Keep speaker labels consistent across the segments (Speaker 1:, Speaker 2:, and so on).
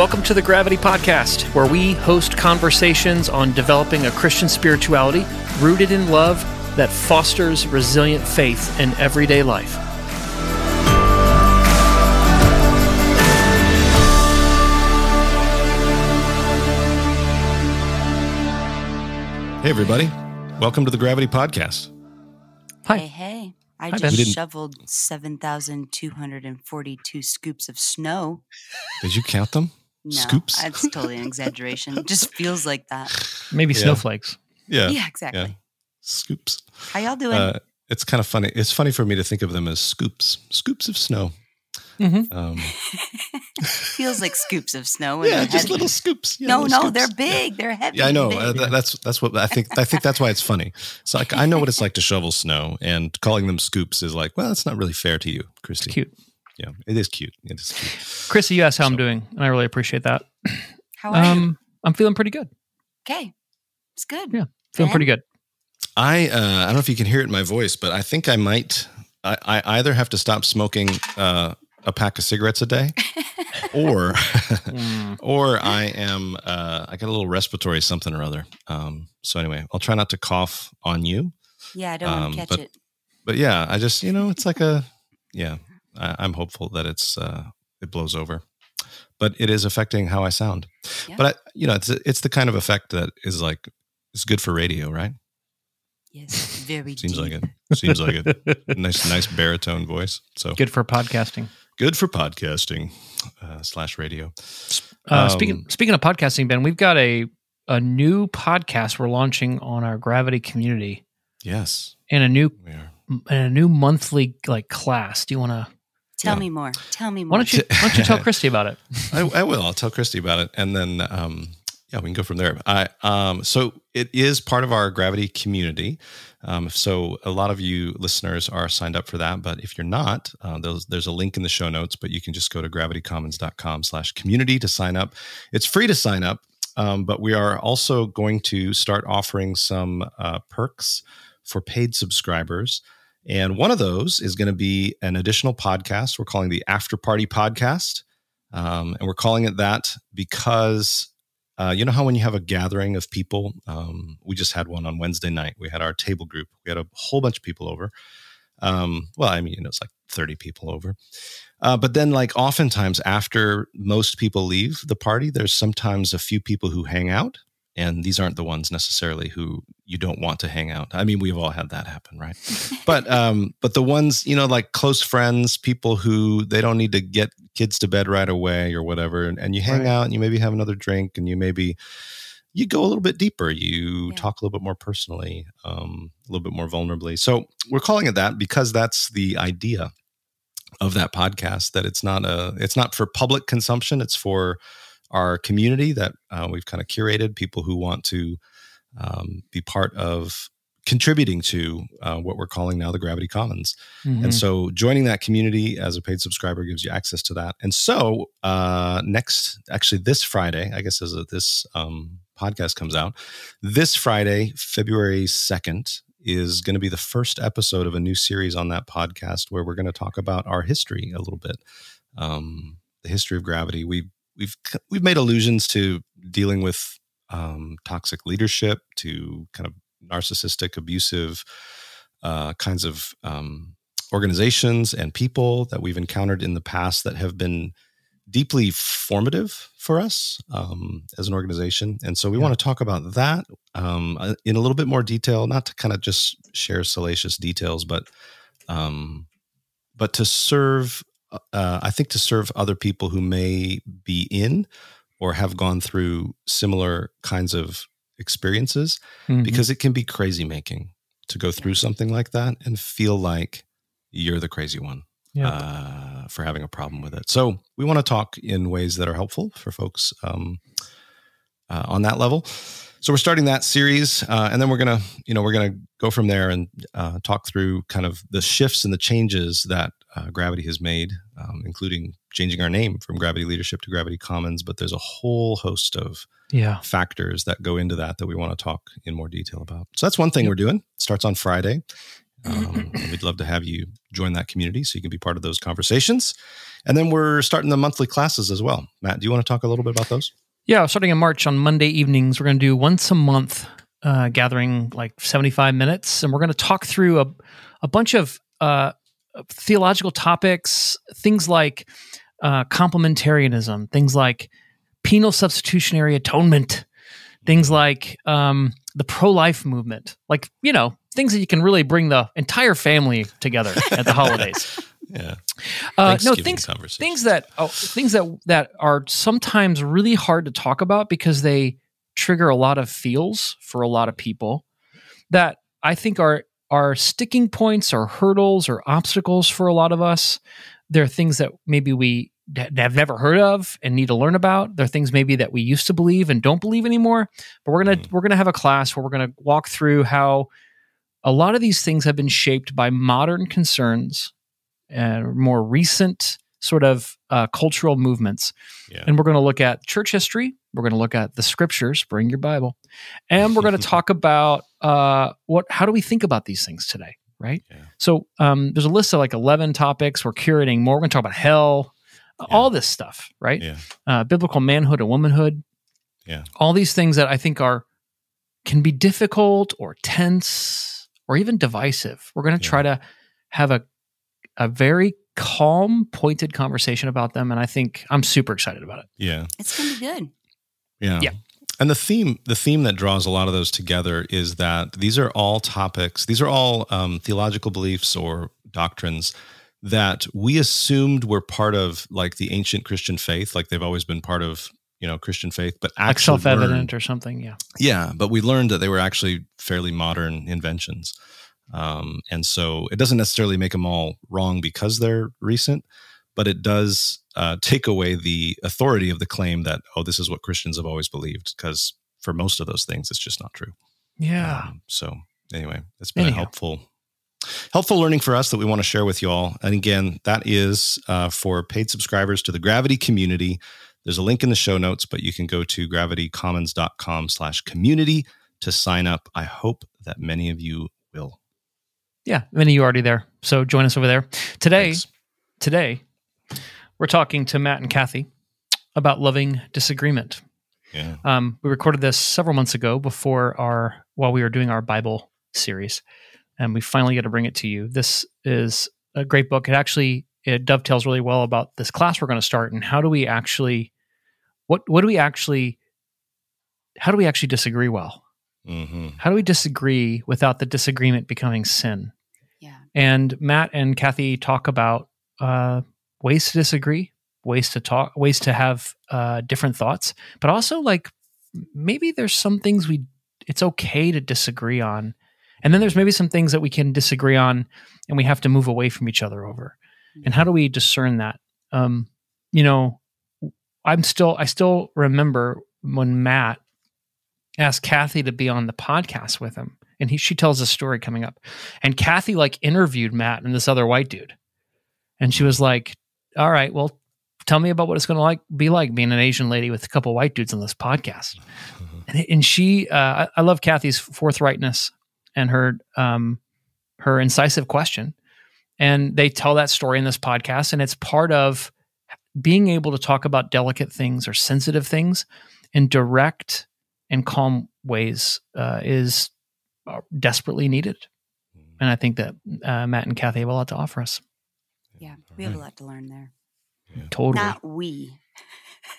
Speaker 1: Welcome to the Gravity Podcast, where we host conversations on developing a Christian spirituality rooted in love that fosters resilient faith in everyday life.
Speaker 2: Hey, everybody. Welcome to the Gravity Podcast.
Speaker 1: Hi.
Speaker 3: Hey, hey. I
Speaker 1: Hi,
Speaker 3: just
Speaker 2: Ben.
Speaker 3: Shoveled 7,242 scoops of snow.
Speaker 2: Did you count them?
Speaker 3: No,
Speaker 2: Scoops?
Speaker 3: That's totally an exaggeration. It just feels like that.
Speaker 1: Maybe
Speaker 2: Yeah.
Speaker 1: snowflakes.
Speaker 2: Yeah.
Speaker 3: Yeah, exactly.
Speaker 2: Scoops.
Speaker 3: How y'all doing?
Speaker 2: Uh, it's kind of funny. It's funny for me to think of them as scoops, scoops of snow.
Speaker 1: Mhm.
Speaker 2: Um,
Speaker 3: feels like scoops of snow.
Speaker 2: yeah, just
Speaker 3: heavy.
Speaker 2: little scoops. Yeah,
Speaker 3: no,
Speaker 2: little
Speaker 3: no,
Speaker 2: scoops.
Speaker 3: they're
Speaker 2: Yeah.
Speaker 3: big. They're heavy.
Speaker 2: Yeah, I know. Uh, that, that's that's what I think. I think that's why it's funny. So like, I know what it's like to shovel snow, and calling them scoops is like, well, that's not really fair to you, Christy.
Speaker 1: Cute.
Speaker 2: Yeah, it is cute. It is cute.
Speaker 1: Chrissy, you asked how I'm doing, and I really appreciate that.
Speaker 3: How are you?
Speaker 1: Um, I'm feeling pretty good.
Speaker 3: Okay. It's good.
Speaker 1: Yeah. Feeling
Speaker 3: Ben?
Speaker 1: pretty good.
Speaker 2: I uh, I don't know if you can hear it in my voice, but I think I might. I, I either have to stop smoking uh, a pack of cigarettes a day, or
Speaker 1: Mm.
Speaker 2: or I am uh, I got a little respiratory something or other. Um, so anyway, I'll try not to cough on you.
Speaker 3: Yeah, I don't
Speaker 2: Um,
Speaker 3: want to catch
Speaker 2: but-
Speaker 3: it.
Speaker 2: But yeah, I just you know it's like a yeah. I, I'm hopeful that it's uh, it blows over, but it is affecting how I sound.
Speaker 3: Yeah.
Speaker 2: But I, you know, it's it's the kind of effect that is like it's good for radio, right?
Speaker 3: Yes, very good.
Speaker 2: Seems
Speaker 3: deep.
Speaker 2: like it. Seems like it. nice nice baritone voice so
Speaker 1: Good for podcasting.
Speaker 2: good for podcasting uh, slash radio
Speaker 1: Uh,
Speaker 2: Um,
Speaker 1: speaking speaking of podcasting, Ben, we've got a a new podcast we're launching on our Gravity community
Speaker 2: yes
Speaker 1: and a new and a new monthly like class. Do you want to?
Speaker 3: Tell
Speaker 2: Yeah.
Speaker 3: me more. Tell me more.
Speaker 1: Why don't you Why don't you tell Christy about it?
Speaker 2: I, I will i'll tell christy about it and then um yeah we can go from there i um so it is part of our gravity community um so a lot of you listeners are signed up for that but if you're not uh, there's there's a link in the show notes but you can just go to gravitycommons.com slash community to sign up it's free to sign up um, but we are also going to start offering some uh, perks for paid subscribers and one of those is going to be an additional podcast we're calling the after party podcast um, and we're calling it that because uh, you know how when you have a gathering of people, um, we just had one on Wednesday night. We had our table group. We had a whole bunch of people over. Um, well, I mean, you know, it's like 30 people over. Uh, but then, like, oftentimes after most people leave the party, there's sometimes a few people who hang out. And these aren't the ones necessarily who you don't want to hang out. I mean, we've all had that happen, right? but um but the ones you know like close friends people who they don't need to get kids to bed right away or whatever and, and you hang
Speaker 1: Right.
Speaker 2: out and you maybe have another drink and you maybe you go a little bit deeper you
Speaker 3: Yeah.
Speaker 2: talk a little bit more personally um, a little bit more vulnerably so we're calling it that because that's the idea of that podcast that it's not a it's not for public consumption it's for our community that uh, we've kind of curated people who want to um, be part of contributing to uh, what we're calling now the Gravity Commons.
Speaker 1: Mhm.
Speaker 2: And so joining that community as a paid subscriber gives you access to that. And so uh, next, actually this Friday, I guess as this um, podcast comes out, this Friday, February 2nd, is going to be the first episode of a new series on that podcast where we're going to talk about our history a little bit, um, the history of gravity. We've we've we've made allusions to dealing with um, toxic leadership, to kind of narcissistic, abusive uh, kinds of um, organizations and people that we've encountered in the past that have been deeply formative for us um, as an organization. And so we
Speaker 1: Yeah.
Speaker 2: want to talk about that um, uh, in a little bit more detail, not to kind of just share salacious details, but um, but to serve. Uh, I think to serve other people who may be in or have gone through similar kinds of experiences
Speaker 1: Mhm.
Speaker 2: because it can be crazy making to go through something like that and feel like you're the crazy one
Speaker 1: Yeah.
Speaker 2: uh, for having a problem with it. So we want to talk in ways that are helpful for folks um, uh, on that level. So we're starting that series, uh, and then we're gonna, you know, we're gonna go from there and uh, talk through kind of the shifts and the changes that uh, Gravity has made, um, including changing our name from Gravity Leadership to Gravity Commons. But there's a whole host of
Speaker 1: yeah.
Speaker 2: factors that go into that that we want to talk in more detail about. So that's one thing
Speaker 1: Yep.
Speaker 2: we're doing. It starts on Friday. Um, we'd love to have you join that community so you can be part of those conversations. And then we're starting the monthly classes as well. Matt, do you want to talk a little bit about those?
Speaker 1: Yeah, starting in March on Monday evenings, we're going to do once a month uh, gathering like 75 minutes, and we're going to talk through a, a bunch of uh, theological topics, things like uh, complementarianism, things like penal substitutionary atonement, things like um, the pro life movement, like, you know, things that you can really bring the entire family together at the holidays.
Speaker 2: Yeah.
Speaker 1: Uh, no things things that oh, things that that are sometimes really hard to talk about because they trigger a lot of feels for a lot of people that I think are are sticking points or hurdles or obstacles for a lot of us. They're things that maybe we d- have never heard of and need to learn about. They're things maybe that we used to believe and don't believe anymore. But we're gonna
Speaker 2: Mm.
Speaker 1: we're gonna have a class where we're gonna walk through how a lot of these things have been shaped by modern concerns and more recent sort of uh, cultural movements.
Speaker 2: Yeah.
Speaker 1: And we're going to look at church history. We're going to look at the scriptures. Bring your Bible, and we're going to talk about uh, what. How do we think about these things today? Right.
Speaker 2: Yeah.
Speaker 1: So um, there's a list of like 11 topics. We're curating more. We're going to talk about hell, all this stuff. Right.
Speaker 2: Yeah.
Speaker 1: Uh, biblical manhood and womanhood.
Speaker 2: Yeah.
Speaker 1: All these things that I think are can be difficult or tense or even divisive. We're going to
Speaker 2: Yeah.
Speaker 1: try to have a a very calm, pointed conversation about them, and I think I'm super excited about it.
Speaker 2: Yeah.
Speaker 3: It's gonna be good.
Speaker 2: Yeah.
Speaker 1: Yeah.
Speaker 2: And the theme, the theme that draws a lot of those together is that these are all topics. These are all um, theological beliefs or doctrines that we assumed were part of like the ancient Christian faith, like they've always been part of you know Christian faith, but
Speaker 1: Like
Speaker 2: actually
Speaker 1: self-evident
Speaker 2: learned-
Speaker 1: or something. Yeah.
Speaker 2: yeah, but we learned that they were actually fairly modern inventions. Um, and so it doesn't necessarily make them all wrong because they're recent, but it does uh, take away the authority of the claim that, oh, this is what Christians have always believed, because for most of those things, it's just not true.
Speaker 1: Yeah.
Speaker 2: Um, so anyway, it's been a
Speaker 1: Anyhow.
Speaker 2: helpful helpful learning for us that we want to share with you all. And again, that is uh, for paid subscribers to the Gravity community. There's a link in the show notes, but you can go to gravitycommons.com slash community to sign up. I hope that many of you will.
Speaker 1: Yeah. Many of you are already there. So join us over there. Today,
Speaker 2: Thanks.
Speaker 1: today, we're talking to Matt and Kathy about loving disagreement.
Speaker 2: Yeah.
Speaker 1: Um, we recorded this several months ago before our while we were doing our Bible series, and we finally get to bring it to you. This is a great book. It actually it dovetails really well about this class we're going to start and how do we actually what what do we actually how do we actually disagree well?
Speaker 2: hmm
Speaker 1: How do we disagree without the disagreement becoming sin?
Speaker 3: Yeah.
Speaker 1: And Matt and Kathy talk about uh, ways to disagree, ways to talk, ways to have uh, different thoughts, but also like maybe there's some things we it's okay to disagree on, and then there's maybe some things that we can disagree on, and we have to move away from each other over. And how do we discern that? Um, you know, I'm still I still remember when Matt asked Kathy to be on the podcast with him. And he she tells a story coming up. And Kathy like interviewed Matt and this other white dude. And she was like, All right, well, tell me about what it's gonna like be like being an Asian lady with a couple white dudes on this podcast. And, and she uh, I, I love Kathy's forthrightness and her um her incisive question. And they tell that story in this podcast, and it's part of being able to talk about delicate things or sensitive things in direct and calm ways uh, is uh, desperately needed. And I think that uh, Matt and Kathy have a lot to offer us.
Speaker 3: Yeah. We have a lot to learn there.
Speaker 1: Totally.
Speaker 3: Not we.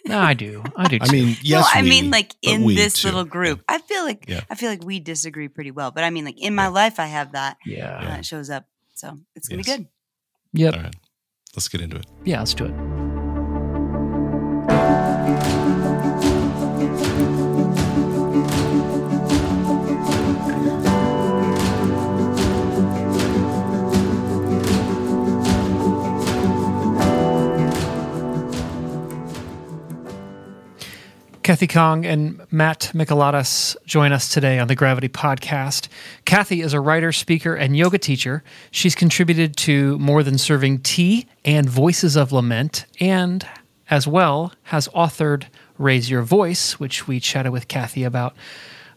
Speaker 1: no, I do. I do.
Speaker 2: I mean, yes,
Speaker 3: no, I
Speaker 2: we,
Speaker 3: mean like in this
Speaker 2: too.
Speaker 3: little group. I feel like
Speaker 2: Yeah.
Speaker 3: I feel like we disagree pretty well. But I mean like in my
Speaker 2: Yeah.
Speaker 3: life I have that.
Speaker 1: yeah.
Speaker 3: and it shows up. So it's gonna
Speaker 2: Yes.
Speaker 3: be good.
Speaker 1: Yep.
Speaker 2: All right. Let's get into it.
Speaker 1: Yeah, let's do it. Kathy Khang and Matt Mikalatos join us today on the Gravity Podcast. Kathy is a writer, speaker, and yoga teacher. She's contributed to More Than Serving Tea and Voices of Lament, and as well has authored Raise Your Voice, which we chatted with Kathy about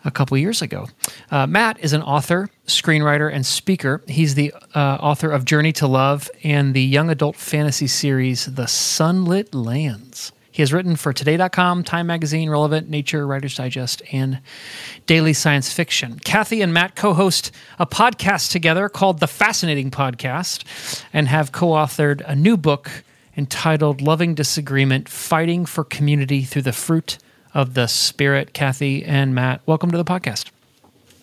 Speaker 1: a couple years ago. Uh, Matt is an author, screenwriter, and speaker. He's the uh, author of Journey to Love and the young adult fantasy series The Sunlit Lands. He has written for Today.com, Time Magazine, Relevant, Nature, Writer's Digest, and Daily Science Fiction. Kathy and Matt co host a podcast together called The Fascinating Podcast and have co authored a new book entitled Loving Disagreement Fighting for Community Through the Fruit of the Spirit. Kathy and Matt, welcome to the podcast.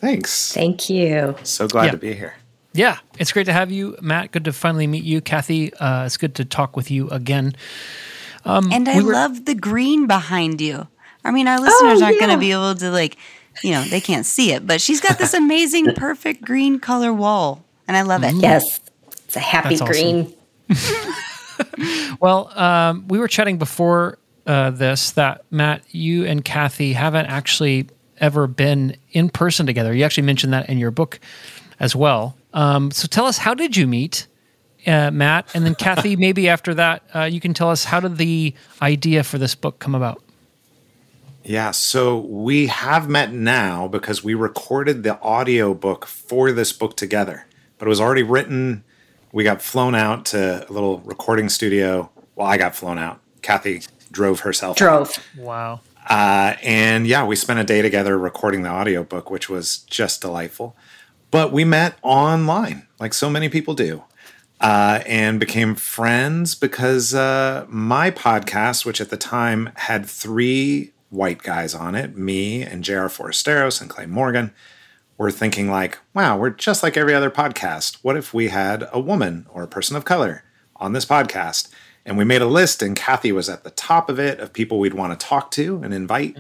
Speaker 4: Thanks.
Speaker 5: Thank you.
Speaker 4: So glad
Speaker 1: Yeah.
Speaker 4: to be here.
Speaker 1: Yeah, it's great to have you, Matt. Good to finally meet you. Kathy, uh, it's good to talk with you again.
Speaker 3: And I
Speaker 1: we were-
Speaker 3: love the green behind you. I mean, our listeners aren't going to be able to like, you know, they can't see it, but she's got this amazing, perfect green color wall, and I love it.
Speaker 5: Yes, it's a happy
Speaker 1: That's awesome.
Speaker 5: green.
Speaker 1: Well, um, we were chatting before uh, this that Matt, you and Kathy haven't actually ever been in person together. You actually mentioned that in your book as well. Um, so tell us, how did you meet, uh, Matt? And then Kathy, maybe after that, uh, you can tell us how did the idea for this book come about?
Speaker 4: Yeah, so we have met now because we recorded the audio book for this book together. But it was already written. We got flown out to a little recording studio. Well, I got flown out. Kathy drove herself. out.
Speaker 5: Drove.
Speaker 1: Wow.
Speaker 4: Uh, and yeah, we spent a day together recording the audiobook, which was just delightful. But we met online, like so many people do, uh, and became friends because uh, my podcast, which at the time had three white guys on it, me and J.R. Forasteros and Clay Morgan, were thinking like, wow, we're just like every other podcast. What if we had a woman or a person of color on this podcast? And we made a list, and Kathy was at the top of it of people we'd want to talk to and invite.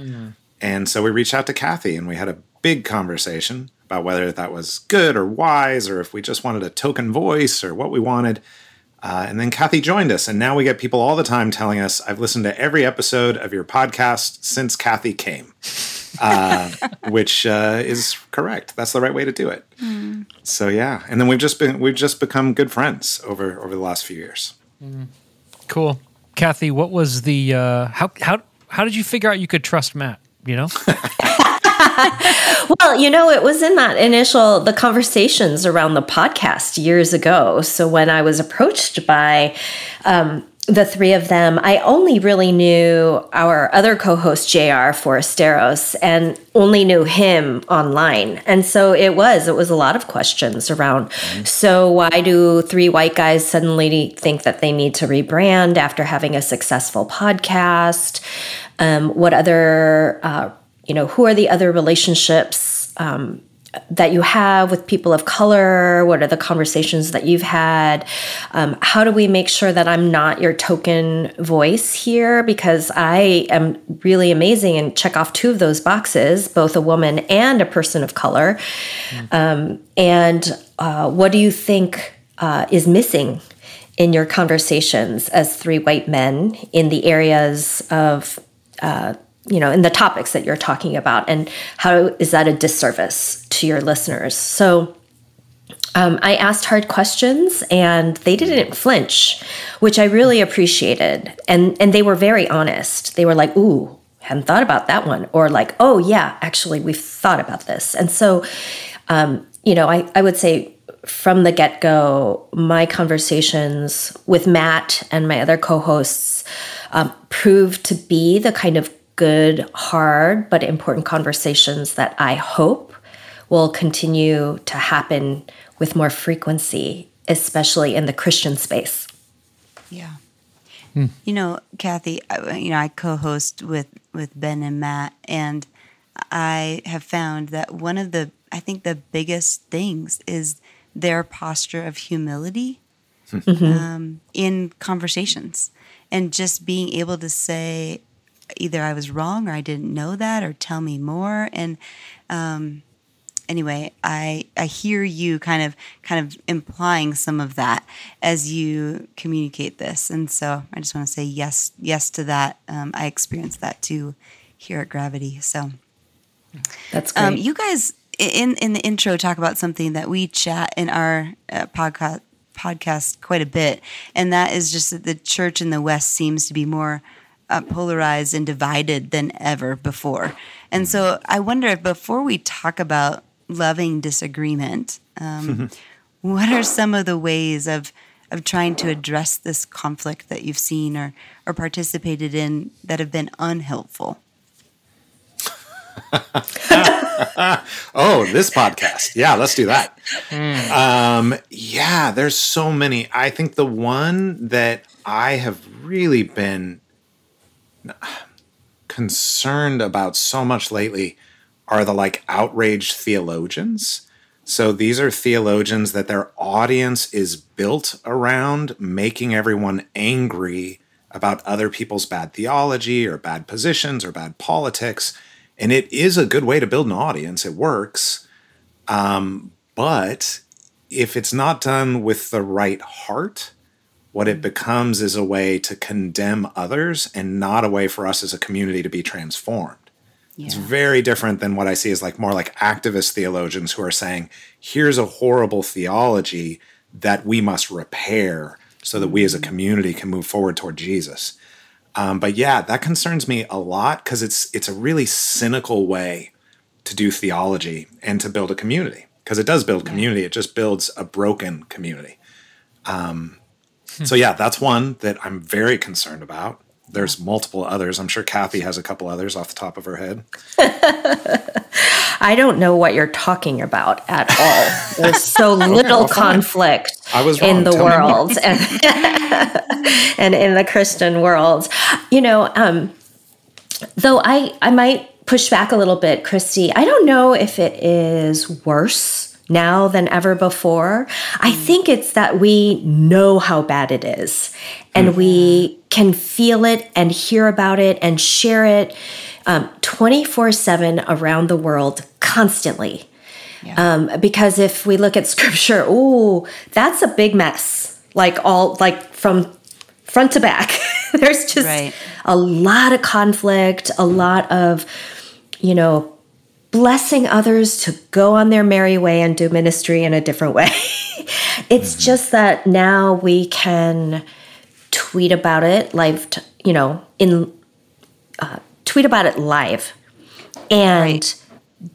Speaker 4: And so we reached out to Kathy and we had a big conversation about whether that was good or wise, or if we just wanted a token voice or what we wanted. Uh, and then Kathy joined us, and now we get people all the time telling us, I've listened to every episode of your podcast since Kathy came, uh, which uh, is correct. That's the right way to do it. So yeah, and then we've just been we've just become good friends over over the last few years.
Speaker 1: Cool. Kathy, what was the, uh, how, how, how did you figure out you could trust Matt? You know?
Speaker 5: Well, you know, it was in that initial the conversations around the podcast years ago. So when I was approached by um, the three of them, I only really knew our other co-host J.R. Forasteros, and only knew him online. And so it was it was a lot of questions around. So why do three white guys suddenly think that they need to rebrand after having a successful podcast? Um, what other uh, you know who are the other relationships um, that you have with people of color? What are the conversations that you've had? Um, how do we make sure that i'm not your token voice here? Because i am really amazing and check off two of those boxes both a woman and a person of color. Um, and uh, what do you think uh, is missing in your conversations as three white men in the areas of you know, in the topics that you're talking about, and how is that a disservice to your listeners? So, um, I asked hard questions, and they didn't flinch, which I really appreciated, and and they were very honest. They were like, "Ooh, hadn't thought about that one," or like, "Oh yeah, actually, we've thought about this," and so, um, you know, I I would say from the get go, my conversations with Matt and my other co hosts um, proved to be the kind of good, hard, but important conversations that I hope will continue to happen with more frequency, especially in the Christian space.
Speaker 3: Yeah. Hmm. You know, Kathy, I, you know, I co-host with with Ben and Matt, and I have found that one of the, I think, the biggest things is their posture of humility hmm. mm-hmm. um, in conversations, and just being able to say, either I was wrong or I didn't know that, or tell me more, and um, anyway, I I hear you kind of kind of implying some of that as you communicate this, and so I just want to say yes yes to that. Um, I experienced that too here at Gravity. So
Speaker 5: That's great.
Speaker 3: um, you guys in in the intro talk about something that we chat in our uh, podcast podcast quite a bit, and that is just that the church in the West seems to be more uh, polarized and divided than ever before. And so I wonder if before we talk about loving disagreement, um, what are some of the ways of of trying to address this conflict that you've seen or or participated in that have been unhelpful?
Speaker 4: oh, this podcast. Yeah, let's do that. Mm. Um, yeah, there's so many. I think the one that I have really been concerned about so much lately are the like outraged theologians. So these are theologians that their audience is built around making everyone angry about other people's bad theology or bad positions or bad politics and it is a good way to build an audience. It works, um, but if it's not done with the right heart, what it becomes is a way to condemn others and not a way for us as a community to be transformed. Yeah. It's very different than what I see as like more like activist theologians who are saying, here's a horrible theology that we must repair so that we as a mm-hmm. community can move forward toward Jesus. Um, but yeah, that concerns me a lot because it's it's a really cynical way to do theology and to build a community because it does build community. It just builds a broken community. Um. so yeah, that's one that I'm very concerned about. There's multiple others. I'm sure Kathy has a couple others off the top of her head.
Speaker 5: I don't know what you're talking about at all. There's so little conflict in the Tell world and, and in the Christian world. You know, um, though I, I might push back a little bit, Christy. I don't know if it is worse now than ever before. I mm. think it's that we know how bad it is and mm-hmm. we can feel it and hear about it and share it um, 24 um, 7 around the world constantly. Yeah. Um, because if we look at scripture, ooh, that's a big mess. Like all, like from front to back. There's just right. a lot of conflict, a lot of, you know, blessing others to go on their merry way and do ministry in a different way. it's mm-hmm. just that now we can tweet about it live, t- you know, in uh, tweet about it live and right.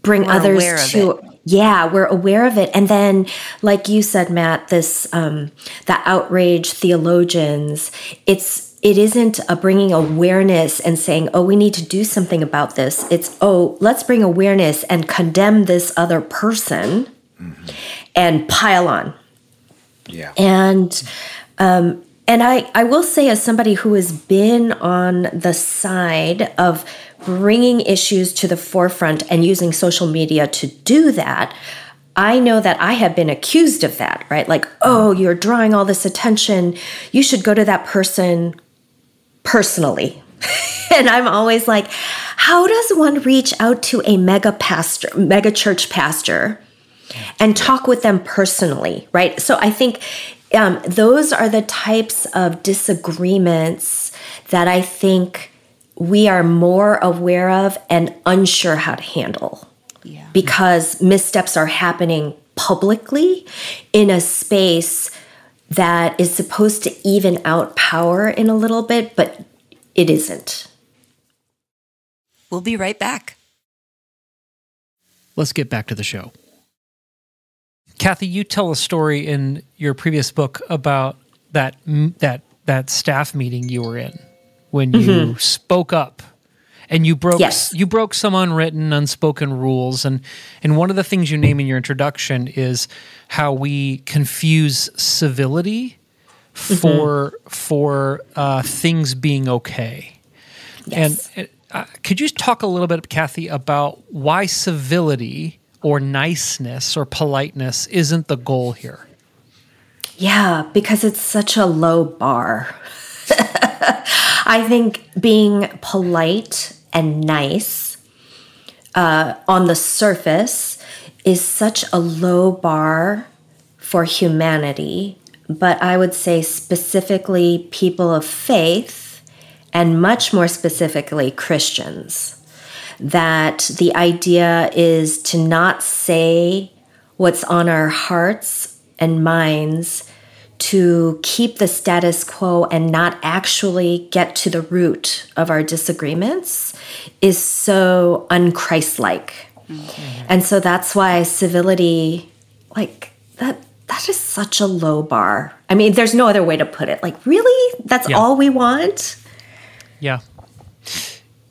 Speaker 5: bring we're others to yeah we're aware of it and then like you said matt this um the outrage theologians it's it isn't a bringing awareness and saying, oh, we need to do something about this. It's, oh, let's bring awareness and condemn this other person mm-hmm. and pile on.
Speaker 4: Yeah.
Speaker 5: And, um, and I, I will say, as somebody who has been on the side of bringing issues to the forefront and using social media to do that, I know that I have been accused of that, right? Like, oh, you're drawing all this attention. You should go to that person personally. and I'm always like, how does one reach out to a mega pastor, mega church pastor and talk with them personally, right? So I think um, those are the types of disagreements that I think we are more aware of and unsure how to handle. Yeah. Because missteps are happening publicly in a space that is supposed to even out power in a little bit, but it isn't.
Speaker 3: We'll be right back.
Speaker 1: Let's get back to the show. Kathy, you tell a story in your previous book about that that that staff meeting you were in when you mm-hmm. spoke up and you broke yes. you broke some unwritten unspoken rules and and one of the things you name in your introduction is how we confuse civility for mm-hmm. for uh, things being okay yes. and uh, could you talk a little bit kathy about why civility or niceness or politeness isn't the goal here
Speaker 5: yeah because it's such a low bar I think being polite and nice uh, on the surface is such a low bar for humanity, but I would say specifically people of faith and much more specifically Christians. That the idea is to not say what's on our hearts and minds to keep the status quo and not actually get to the root of our disagreements is so unchristlike. Mm-hmm. And so that's why civility, like that, that is such a low bar. I mean, there's no other way to put it. Like, really? That's yeah. all we want?
Speaker 1: Yeah.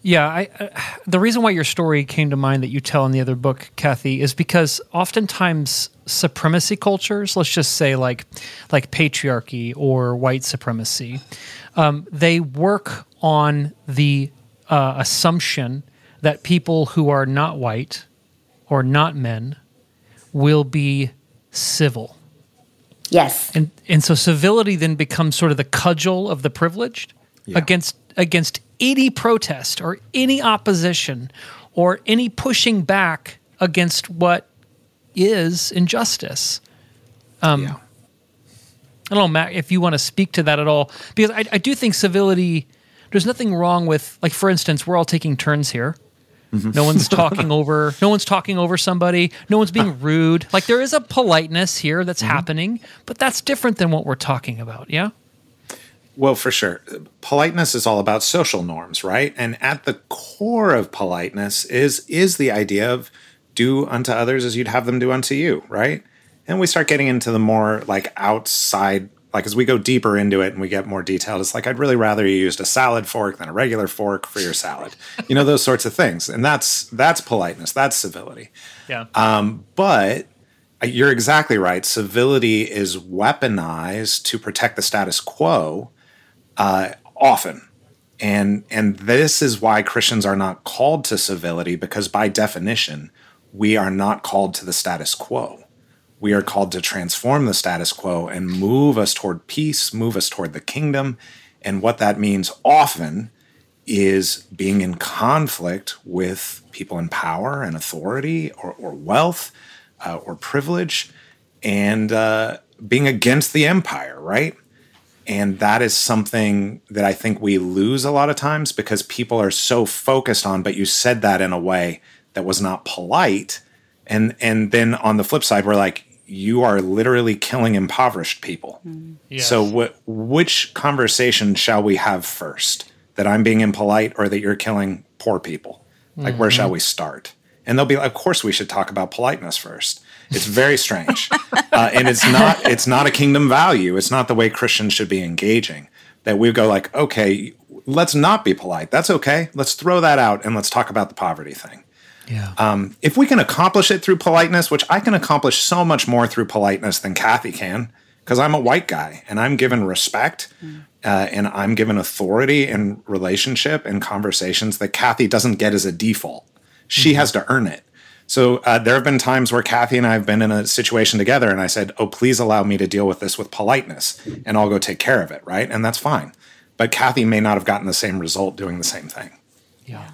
Speaker 1: Yeah, I, uh, the reason why your story came to mind that you tell in the other book, Kathy, is because oftentimes supremacy cultures, let's just say like like patriarchy or white supremacy, um, they work on the uh, assumption that people who are not white or not men will be civil.
Speaker 5: Yes.
Speaker 1: And and so civility then becomes sort of the cudgel of the privileged yeah. against against any protest or any opposition or any pushing back against what is injustice. Um, yeah. I don't know, Matt, if you want to speak to that at all, because I, I, do think civility. There's nothing wrong with, like, for instance, we're all taking turns here. Mm-hmm. No one's talking over. No one's talking over somebody. No one's being rude. Like there is a politeness here that's mm-hmm. happening, but that's different than what we're talking about. Yeah.
Speaker 4: Well, for sure. Politeness is all about social norms, right? And at the core of politeness is is the idea of do unto others as you'd have them do unto you, right? And we start getting into the more like outside like as we go deeper into it and we get more detailed, it's like I'd really rather you used a salad fork than a regular fork for your salad. you know, those sorts of things. And that's that's politeness, that's civility.
Speaker 1: Yeah.
Speaker 4: Um, but you're exactly right. Civility is weaponized to protect the status quo uh, often. And, and this is why Christians are not called to civility because, by definition, we are not called to the status quo. We are called to transform the status quo and move us toward peace, move us toward the kingdom. And what that means often is being in conflict with people in power and authority or, or wealth uh, or privilege and uh, being against the empire, right? And that is something that I think we lose a lot of times because people are so focused on, but you said that in a way that was not polite. And and then on the flip side, we're like, you are literally killing impoverished people. Mm. Yes. So wh- which conversation shall we have first? That I'm being impolite or that you're killing poor people? Like mm-hmm. where shall mm-hmm. we start? And they'll be like, of course we should talk about politeness first. It's very strange, uh, and it's not it's not a kingdom value. It's not the way Christians should be engaging. That we go like, okay, let's not be polite. That's okay. Let's throw that out and let's talk about the poverty thing.
Speaker 1: Yeah.
Speaker 4: Um, if we can accomplish it through politeness, which I can accomplish so much more through politeness than Kathy can, because I'm a white guy and I'm given respect mm. uh, and I'm given authority in relationship and conversations that Kathy doesn't get as a default. She mm-hmm. has to earn it. So uh, there have been times where Kathy and I have been in a situation together, and I said, "Oh, please allow me to deal with this with politeness, and I'll go take care of it." Right, and that's fine. But Kathy may not have gotten the same result doing the same thing.
Speaker 1: Yeah.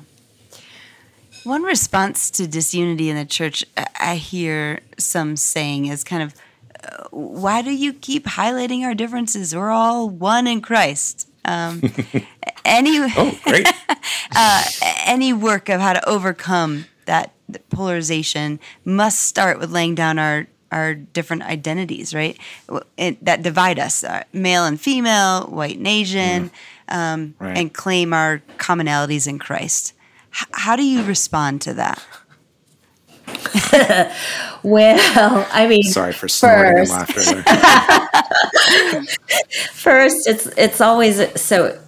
Speaker 3: One response to disunity in the church, I hear some saying is kind of, uh, "Why do you keep highlighting our differences? We're all one in Christ." Um, any
Speaker 4: oh, great.
Speaker 3: uh, any work of how to overcome that polarization must start with laying down our our different identities, right? It, that divide us, uh, male and female, white and Asian, yeah. um, right. and claim our commonalities in Christ. H- how do you respond to that?
Speaker 5: well, I mean,
Speaker 4: sorry for snorting first, and laughter.
Speaker 5: first, it's it's always so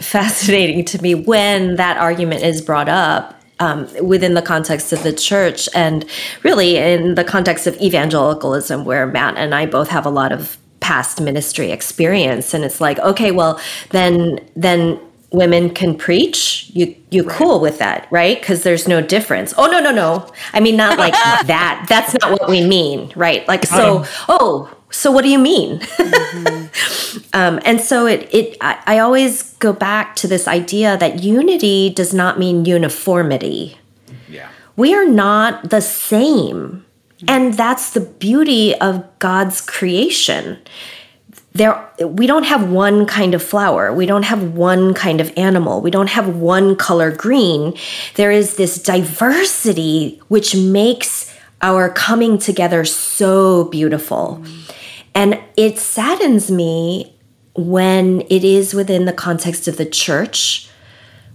Speaker 5: fascinating to me when that argument is brought up um, within the context of the church and really in the context of evangelicalism, where Matt and I both have a lot of past ministry experience. And it's like, okay, well, then, then women can preach. You you right. cool with that right? Because there's no difference. Oh no no no. I mean not like that. That's not what we mean right? Like so oh so what do you mean? Mm-hmm. um, and so it it I, I always go back to this idea that unity does not mean uniformity.
Speaker 4: Yeah.
Speaker 5: We are not the same. And that's the beauty of god's creation. There we don't have one kind of flower. We don't have one kind of animal. We don't have one color green. There is this diversity which makes our coming together so beautiful. Mm And it saddens me when it is within the context of the church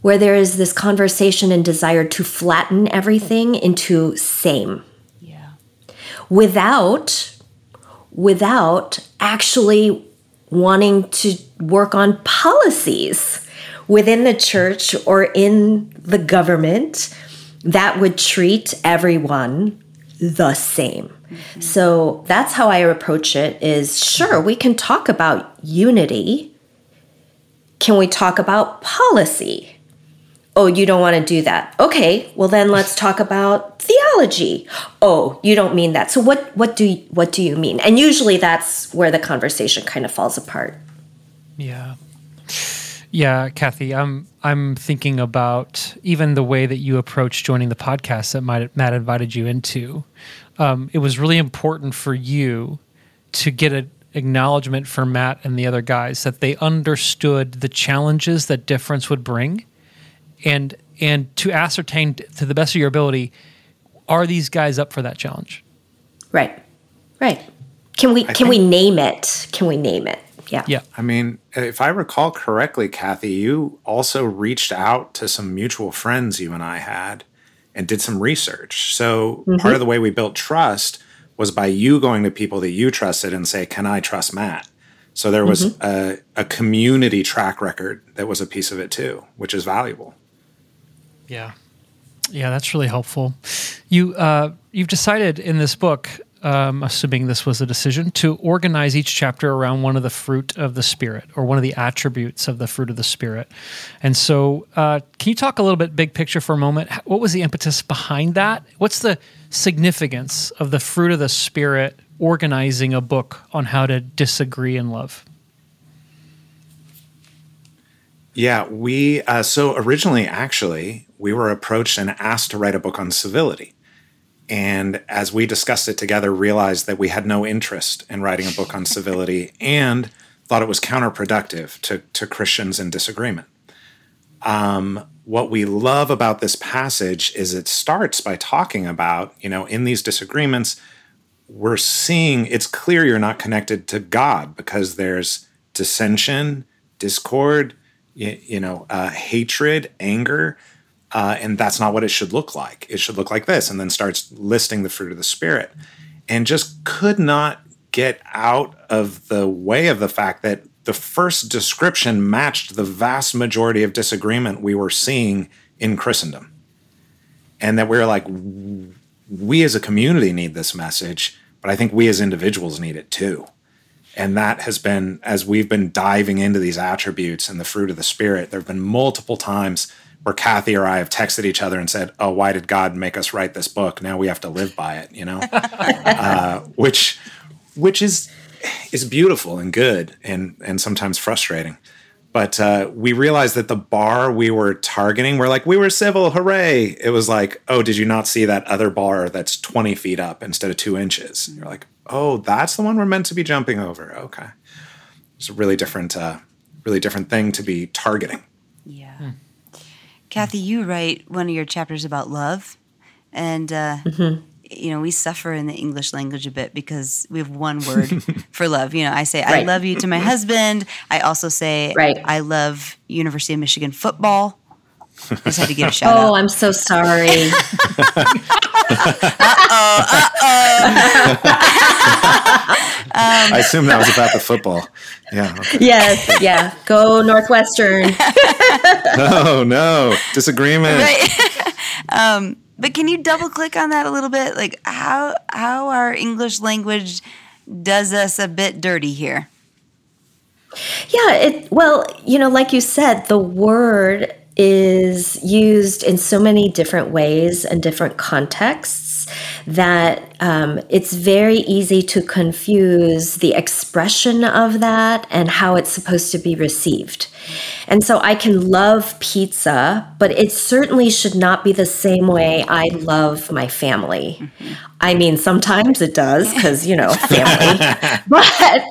Speaker 5: where there is this conversation and desire to flatten everything into same.
Speaker 3: Yeah.
Speaker 5: Without without actually wanting to work on policies within the church or in the government that would treat everyone the same. Mm-hmm. So that's how I approach it is sure we can talk about unity. Can we talk about policy? Oh, you don't want to do that. Okay, well then let's talk about theology. Oh, you don't mean that. So what what do you, what do you mean? And usually that's where the conversation kind of falls apart.
Speaker 1: Yeah. Yeah, Kathy, I'm I'm thinking about even the way that you approach joining the podcast that Matt invited you into. Um, it was really important for you to get an acknowledgement for Matt and the other guys that they understood the challenges that difference would bring and and to ascertain to the best of your ability are these guys up for that challenge?
Speaker 5: Right. Right. Can we I can we name it? Can we name it? Yeah.
Speaker 1: Yeah.
Speaker 4: I mean if i recall correctly kathy you also reached out to some mutual friends you and i had and did some research so mm-hmm. part of the way we built trust was by you going to people that you trusted and say can i trust matt so there was mm-hmm. a, a community track record that was a piece of it too which is valuable
Speaker 1: yeah, yeah, that's really helpful. You uh, you've decided in this book, um, assuming this was a decision, to organize each chapter around one of the fruit of the spirit or one of the attributes of the fruit of the spirit. And so, uh, can you talk a little bit big picture for a moment? What was the impetus behind that? What's the significance of the fruit of the spirit organizing a book on how to disagree in love?
Speaker 4: Yeah, we uh, so originally actually we were approached and asked to write a book on civility. And as we discussed it together, realized that we had no interest in writing a book on civility and thought it was counterproductive to, to Christians in disagreement. Um, what we love about this passage is it starts by talking about, you know, in these disagreements, we're seeing it's clear you're not connected to God because there's dissension, discord, you, you know, uh, hatred, anger. Uh, and that's not what it should look like. It should look like this, and then starts listing the fruit of the spirit, and just could not get out of the way of the fact that the first description matched the vast majority of disagreement we were seeing in Christendom, and that we we're like, we as a community need this message, but I think we as individuals need it too. And that has been, as we've been diving into these attributes and the fruit of the Spirit, there have been multiple times where Kathy or I have texted each other and said, "Oh, why did God make us write this book? Now we have to live by it," you know, uh, which which is is beautiful and good and and sometimes frustrating. But uh, we realized that the bar we were targeting, we're like, we were civil, hooray! It was like, oh, did you not see that other bar that's twenty feet up instead of two inches? And you're like, oh, that's the one we're meant to be jumping over. Okay, it's a really different, uh, really different thing to be targeting.
Speaker 3: Yeah, hmm. Kathy, you write one of your chapters about love, and uh, mm-hmm. you know we suffer in the English language a bit because we have one word for love. You know, I say right. I love you to my husband. I also say right. I love University of Michigan football. I Just had to give a shout
Speaker 5: oh,
Speaker 3: out.
Speaker 5: Oh, I'm so sorry.
Speaker 3: uh-oh, uh-oh.
Speaker 4: um, I assume that was about the football. Yeah.
Speaker 5: Okay. Yes. Yeah. Go Northwestern.
Speaker 4: no, no disagreement.
Speaker 3: Right. um, but can you double click on that a little bit? Like how how our English language does us a bit dirty here.
Speaker 5: Yeah, it well, you know, like you said, the word is used in so many different ways and different contexts that um, it's very easy to confuse the expression of that and how it's supposed to be received. And so I can love pizza, but it certainly should not be the same way I love my family. Mm-hmm. I mean, sometimes it does because you know family, but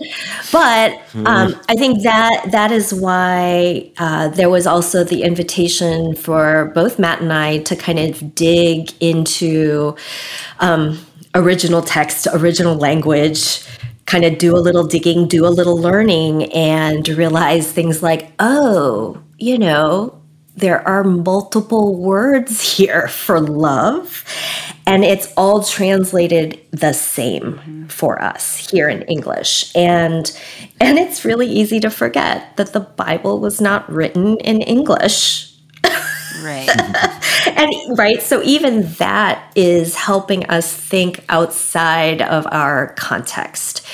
Speaker 5: but um, I think that that is why uh, there was also the invitation for both Matt and I to kind of dig into um, original text, original language kind of do a little digging, do a little learning, and realize things like, oh, you know, there are multiple words here for love, and it's all translated the same mm-hmm. for us here in English. And and it's really easy to forget that the Bible was not written in English.
Speaker 3: Right.
Speaker 5: and right, so even that is helping us think outside of our context.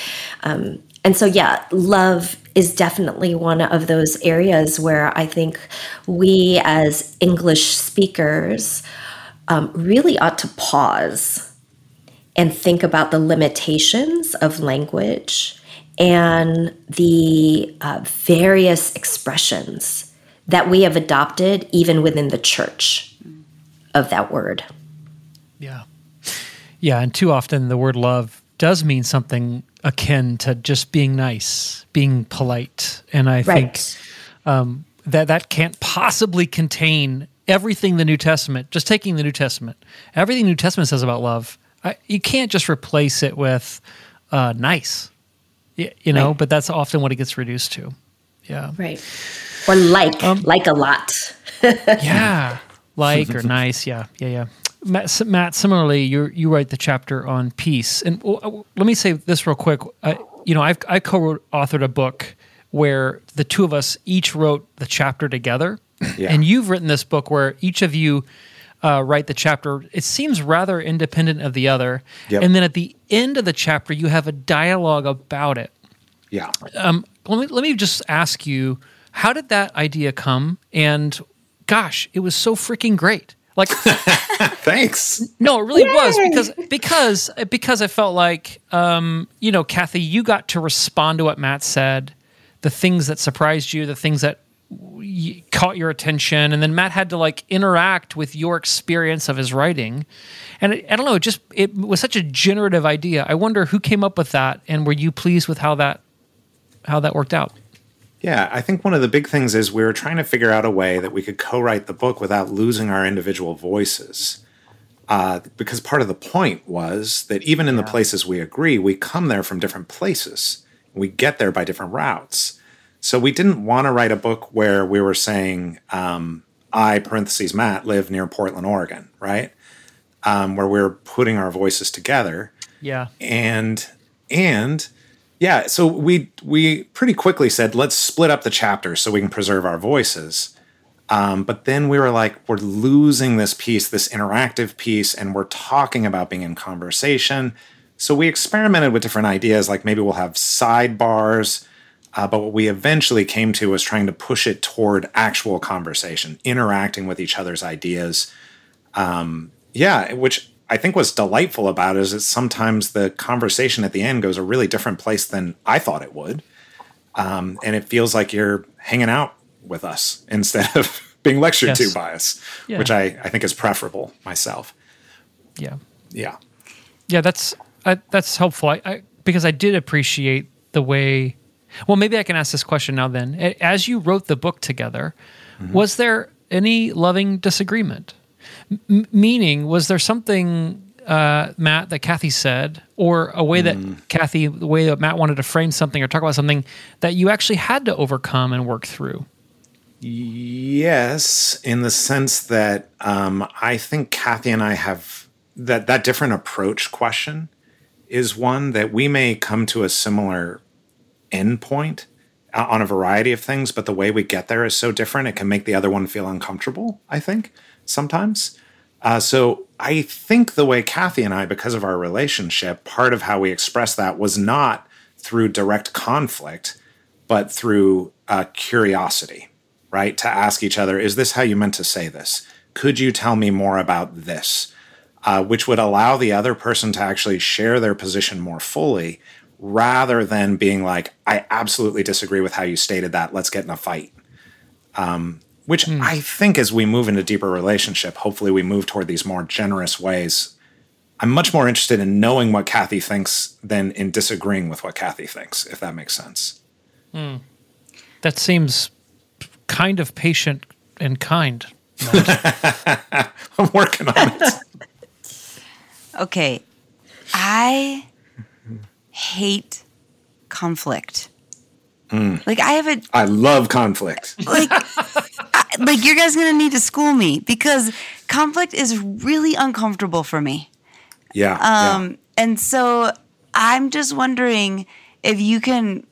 Speaker 5: Um, and so, yeah, love is definitely one of those areas where I think we as English speakers um, really ought to pause and think about the limitations of language and the uh, various expressions that we have adopted even within the church of that word.
Speaker 1: Yeah. Yeah. And too often the word love does mean something akin to just being nice, being polite. And I
Speaker 5: Right.
Speaker 1: think um, that that can't possibly contain everything the New Testament, just taking the New Testament, everything the New Testament says about love, I, you can't just replace it with uh, nice, you know,
Speaker 5: Right.
Speaker 1: but that's often what it gets reduced to. Yeah.
Speaker 5: Right. Or like, like a lot.
Speaker 1: yeah like or nice yeah yeah yeah matt, matt similarly you you write the chapter on peace and w- w- let me say this real quick I, you know i've i co-wrote authored a book where the two of us each wrote the chapter together
Speaker 4: Yeah.
Speaker 1: and you've written this book where each of you uh, write the chapter it seems rather independent of the other
Speaker 4: Yep.
Speaker 1: and then at the end of the chapter you have a dialogue about it
Speaker 4: Yeah.
Speaker 1: um, let me let me just ask you, how did that idea come? And gosh, it was so freaking great. Like,
Speaker 4: Thanks.
Speaker 1: no, it really was because because because I felt like, um, you know, Kathy, you got to respond to what Matt said, the things that surprised you, the things that caught your attention, and then Matt had to like interact with your experience of his writing. And it, I don't know, it just it was such a generative idea. I wonder who came up with that, and were you pleased with how that how that worked out?
Speaker 4: Yeah, I think one of the big things is we were trying to figure out a way that we could co-write the book without losing our individual voices. Uh, because part of the point was that even in the places we agree, we come there from different places. We get there by different routes. So we didn't want to write a book where we were saying, um, I, parentheses, Matt, live near Portland, Oregon, right? Um, where we're putting our voices together
Speaker 1: Yeah.
Speaker 4: and and yeah so we we pretty quickly said let's split up the chapters so we can preserve our voices. Um, but then we were like we're losing this piece this interactive piece and we're talking about being in conversation. So we experimented with different ideas like maybe we'll have sidebars uh, but what we eventually came to was trying to push it toward actual conversation interacting with each other's ideas. Yeah, which I think was delightful about it is that sometimes the conversation at the end goes a really different place than I thought it would. Um, and it feels like you're hanging out with us instead of being lectured
Speaker 1: Yes.
Speaker 4: to by us,
Speaker 1: Yeah.
Speaker 4: which I, I think is preferable myself.
Speaker 1: Yeah.
Speaker 4: Yeah.
Speaker 1: Yeah, that's I, that's helpful. I, I because I did appreciate the way. Well, maybe I can ask this question now. Then, as you wrote the book together, was there any loving disagreement? M- meaning, was there something uh, Matt that Kathy said, or a way that Kathy, the way that Matt wanted to frame something or talk about something that you actually had to overcome and work through?
Speaker 4: Yes, in the sense that um, I think Kathy and I have that that different approach question is one that we may come to a similar endpoint uh, on a variety of things, but the way we get there is so different. It can make the other one feel uncomfortable. I think sometimes. Uh, so I think the way Kathy and I, because of our relationship, part of how we expressed that was not through direct conflict, but through uh, curiosity, right? To ask each other, is this how you meant to say this? Could you tell me more about this? Uh, which would allow the other person to actually share their position more fully rather than being like, I absolutely disagree with how you stated that. Let's get in a fight. Um, which hmm. I think as we move into deeper relationship, hopefully we move toward these more generous ways. I'm much more interested in knowing what Kathy thinks than in disagreeing with what Kathy thinks, if that makes sense. Hmm.
Speaker 1: That seems kind of patient and kind.
Speaker 4: I'm working on it.
Speaker 3: Okay. I hate conflict. Like I have a
Speaker 4: I love conflict.
Speaker 3: like I, like you guys gonna need to school me because conflict is really uncomfortable for me.
Speaker 4: Yeah.
Speaker 3: Um, and so I'm just wondering if you can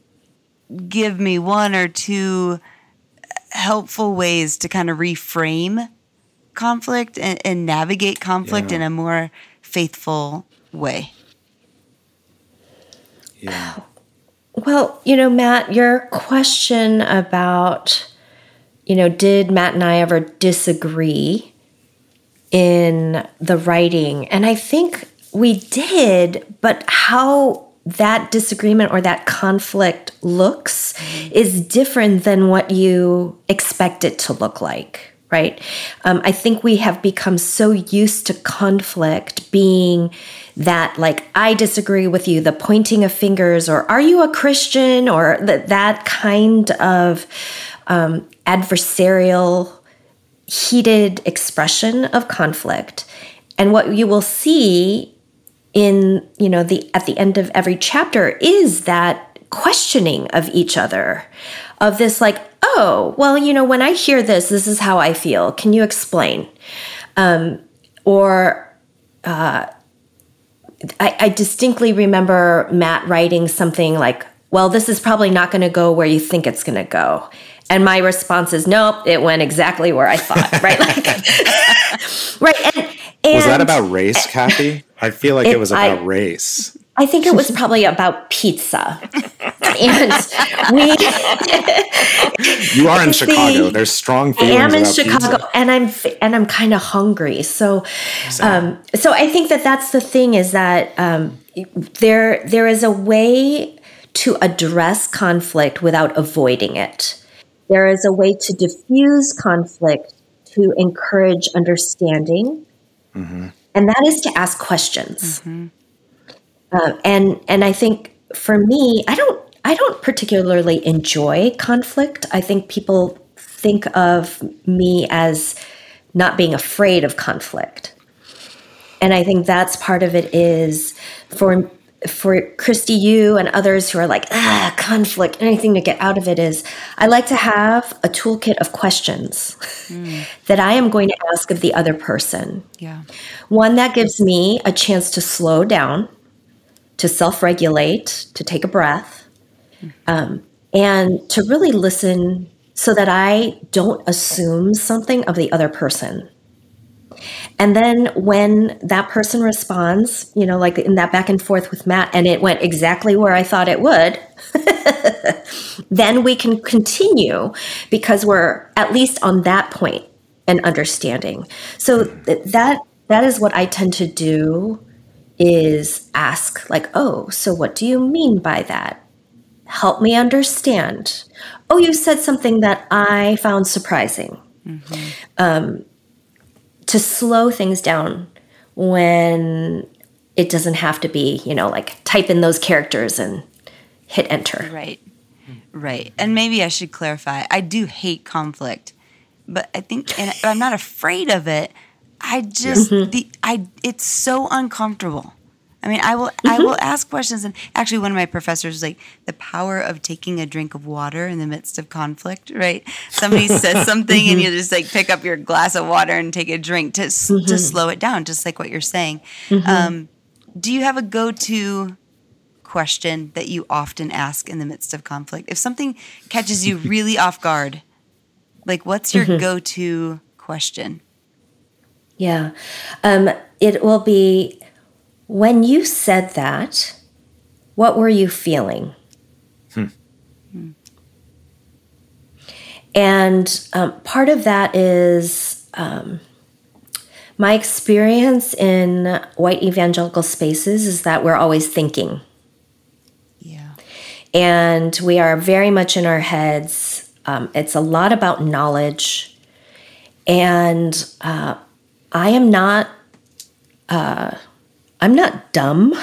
Speaker 3: give me one or two helpful ways to kind of reframe conflict and, and navigate conflict
Speaker 4: Yeah.
Speaker 3: in a more faithful way.
Speaker 4: yeah.
Speaker 5: Well, you know, Matt, your question about, you know, did Matt and I ever disagree in the writing? And I think we did, but how that disagreement or that conflict looks is different than what you expect it to look like, right? Um, I think we have become so used to conflict being that, like, I disagree with you, the pointing of fingers, or are you a Christian, or that that kind of um, adversarial heated expression of conflict. And what you will see in you know the at the end of every chapter is that questioning of each other of this like oh well you know when i hear this this is how i feel. Can you explain? Um, or uh, I, I distinctly remember matt writing something like well this is probably not going to go where you think it's going to go and my response is nope it went exactly where i thought right like right and, and
Speaker 4: Was that about race, Kathy? I feel like it,
Speaker 5: It-
Speaker 4: was about
Speaker 5: I-
Speaker 4: race.
Speaker 5: I think it was probably about pizza. and we
Speaker 4: You are in
Speaker 5: See,
Speaker 4: Chicago. There's strong feelings.
Speaker 5: I
Speaker 4: feelings
Speaker 5: am in
Speaker 4: about
Speaker 5: Chicago
Speaker 4: pizza.
Speaker 5: and I'm and I'm kind of hungry. So um so I think that that's the thing is that um there there is a way to address conflict without avoiding it. There is a way to diffuse conflict to encourage understanding. And that is to ask questions. Uh, and and I think for me, I don't I don't particularly enjoy conflict. I think people think of me as not being afraid of conflict. And I think that's part of it is for for Christy, you and others who are like, ah, conflict, anything to get out of it is I like to have a toolkit of questions that I am going to ask of the other person.
Speaker 3: Yeah.
Speaker 5: One that gives me a chance to slow down, to self regulate, to take a breath, um, and to really listen so that I don't assume something of the other person. And then when that person responds, you know, like in that back and forth with Matt, and it went exactly where I thought it would, then we can continue because we're at least on that point and understanding. So th- that that is what I tend to do is ask like, "Oh, so what do you mean by that? Help me understand." Oh, you said something that I found surprising. Um, to slow things down when it doesn't have to be, you know, like type in those characters and hit enter.
Speaker 3: Right. Right. And maybe I should clarify. I do hate conflict, but I think and I'm not afraid of it. I just mm-hmm. the I it's so uncomfortable. I mean, I will I mm-hmm. will ask questions and actually one of my professors was like the power of taking a drink of water in the midst of conflict, right? Somebody says something and you mm-hmm. just like pick up your glass of water and take a drink to s to slow it down, just like what you're saying. Um, do you have a go-to question that you often ask in the midst of conflict? If something catches you really off guard, like what's your go-to question?
Speaker 5: Yeah. Um, it will be when you said that, what were you feeling? And um, part of that is um, my experience in white evangelical spaces is that we're always thinking.
Speaker 3: Yeah.
Speaker 5: and we are very much in our heads. Um, it's a lot about knowledge, and uh, I am not. Uh, I'm not dumb,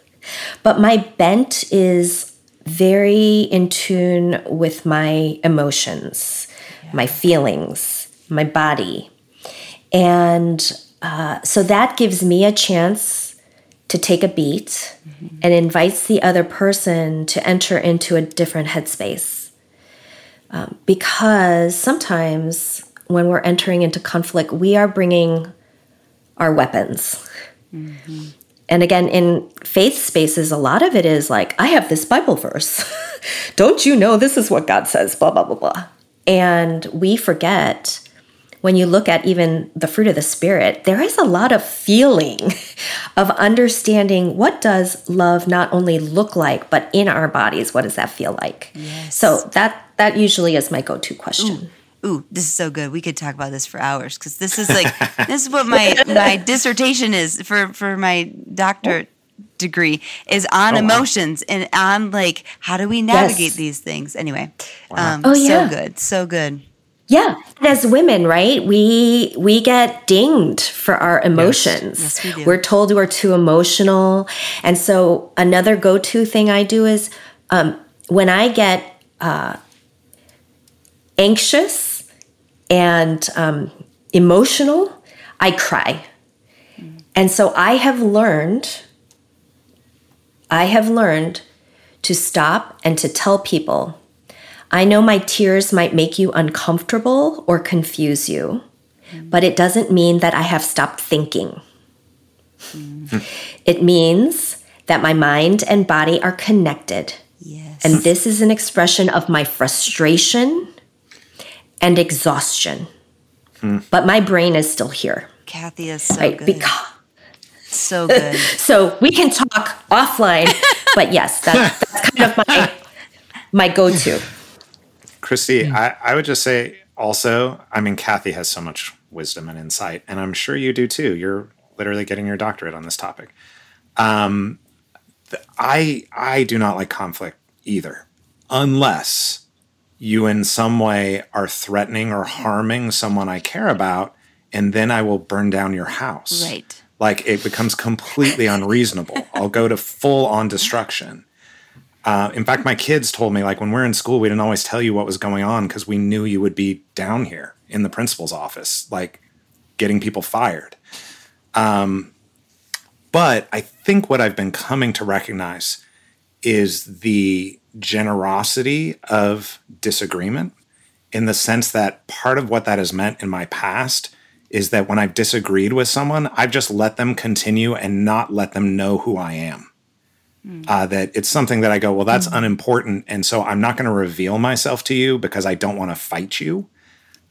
Speaker 5: but my bent is very in tune with my emotions, my feelings, my body, and uh, so that gives me a chance to to take a beat mm-hmm. and invites the other person to enter into a different headspace. Um, because sometimes when we're entering into conflict, we are bringing our weapons. Mm-hmm. And again, in faith spaces, a lot of it is like, I have this Bible verse. Don't you know this is what God says? Blah, blah, blah, blah. And we forget when you look at even the fruit of the spirit there is a lot of feeling of understanding what does love not only look like but in our bodies what does that feel like yes. so that that usually is my go-to question
Speaker 3: Ooh. Ooh, this is so good. We could talk about this for hours because this is like this is what my my dissertation is for for my doctorate degree is on oh, emotions wow. and on like how do we navigate yes. these things anyway wow. um, oh, yeah. so good so good
Speaker 5: yeah, and as women, right? We we get dinged for our emotions. Yes. Yes, we do. We're told we're too emotional, and so another go-to thing I do is um, when I get uh, anxious and um, emotional, I cry, mm. and so I have learned. I have learned to stop and to tell people I know my tears might make you uncomfortable or confuse you, but it doesn't mean that I have stopped thinking. Mm. it means that my mind and body are connected. Yes. And this is an expression of my frustration and exhaustion. Mm. But my brain is still here.
Speaker 3: Kathy is so right? good. Because so good.
Speaker 5: so we can talk offline, but yes, that, that's kind of my my go-to.
Speaker 4: Christy. I, I would just say also, I mean, Kathy has so much wisdom and insight, and I'm sure you do too. You're literally getting your doctorate on this topic. Um, I I do not like conflict either, unless you in some way are threatening or harming someone I care about, and then I will burn down your house.
Speaker 3: Right.
Speaker 4: Like it becomes completely unreasonable. I'll go to full on destruction. Uh, in fact, my kids told me like when we're in school, we didn't always tell you what was going on because we knew you would be down here in the principal's office, like getting people fired. Um, but I think what I've been coming to recognize is the generosity of disagreement in the sense that part of what that has meant in my past is that when I've disagreed with someone, I've just let them continue and not let them know who I am. Mm. Uh, that it's something that I go, well, that's mm. unimportant. And so I'm not going to reveal myself to you because I don't want to fight you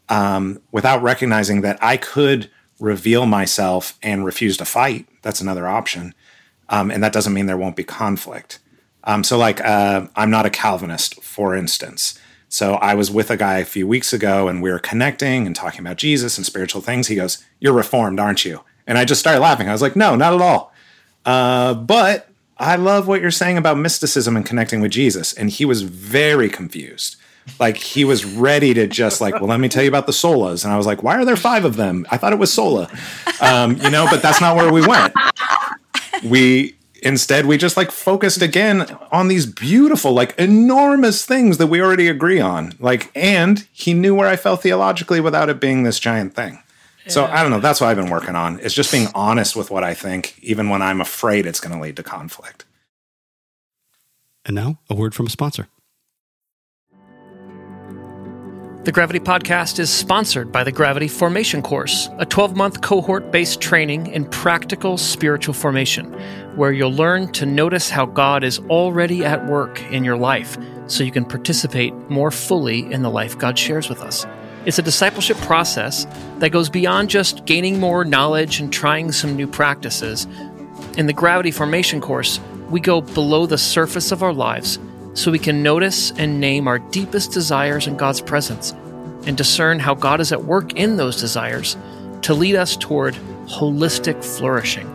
Speaker 4: um, without recognizing that I could reveal myself and refuse to fight. That's another option. Um, and that doesn't mean there won't be conflict. Um, so, like, uh, I'm not a Calvinist, for instance. So, I was with a guy a few weeks ago and we were connecting and talking about Jesus and spiritual things. He goes, You're reformed, aren't you? And I just started laughing. I was like, No, not at all. Uh, but I love what you're saying about mysticism and connecting with Jesus. And he was very confused. Like he was ready to just like, well, let me tell you about the solas. And I was like, why are there five of them? I thought it was sola, um, you know, but that's not where we went. We instead we just like focused again on these beautiful, like enormous things that we already agree on. Like, and he knew where I fell theologically without it being this giant thing. So I don't know. That's what I've been working on. Is just being honest with what I think, even when I'm afraid it's going to lead to conflict.
Speaker 6: And now, a word from a sponsor.
Speaker 1: The Gravity Podcast is sponsored by the Gravity Formation Course, a 12 month cohort based training in practical spiritual formation, where you'll learn to notice how God is already at work in your life so you can participate more fully in the life God shares with us. It's a discipleship process that goes beyond just gaining more knowledge and trying some new practices. In the Gravity Formation course, we go below the surface of our lives so we can notice and name our deepest desires in God's presence and discern how God is at work in those desires to lead us toward holistic flourishing.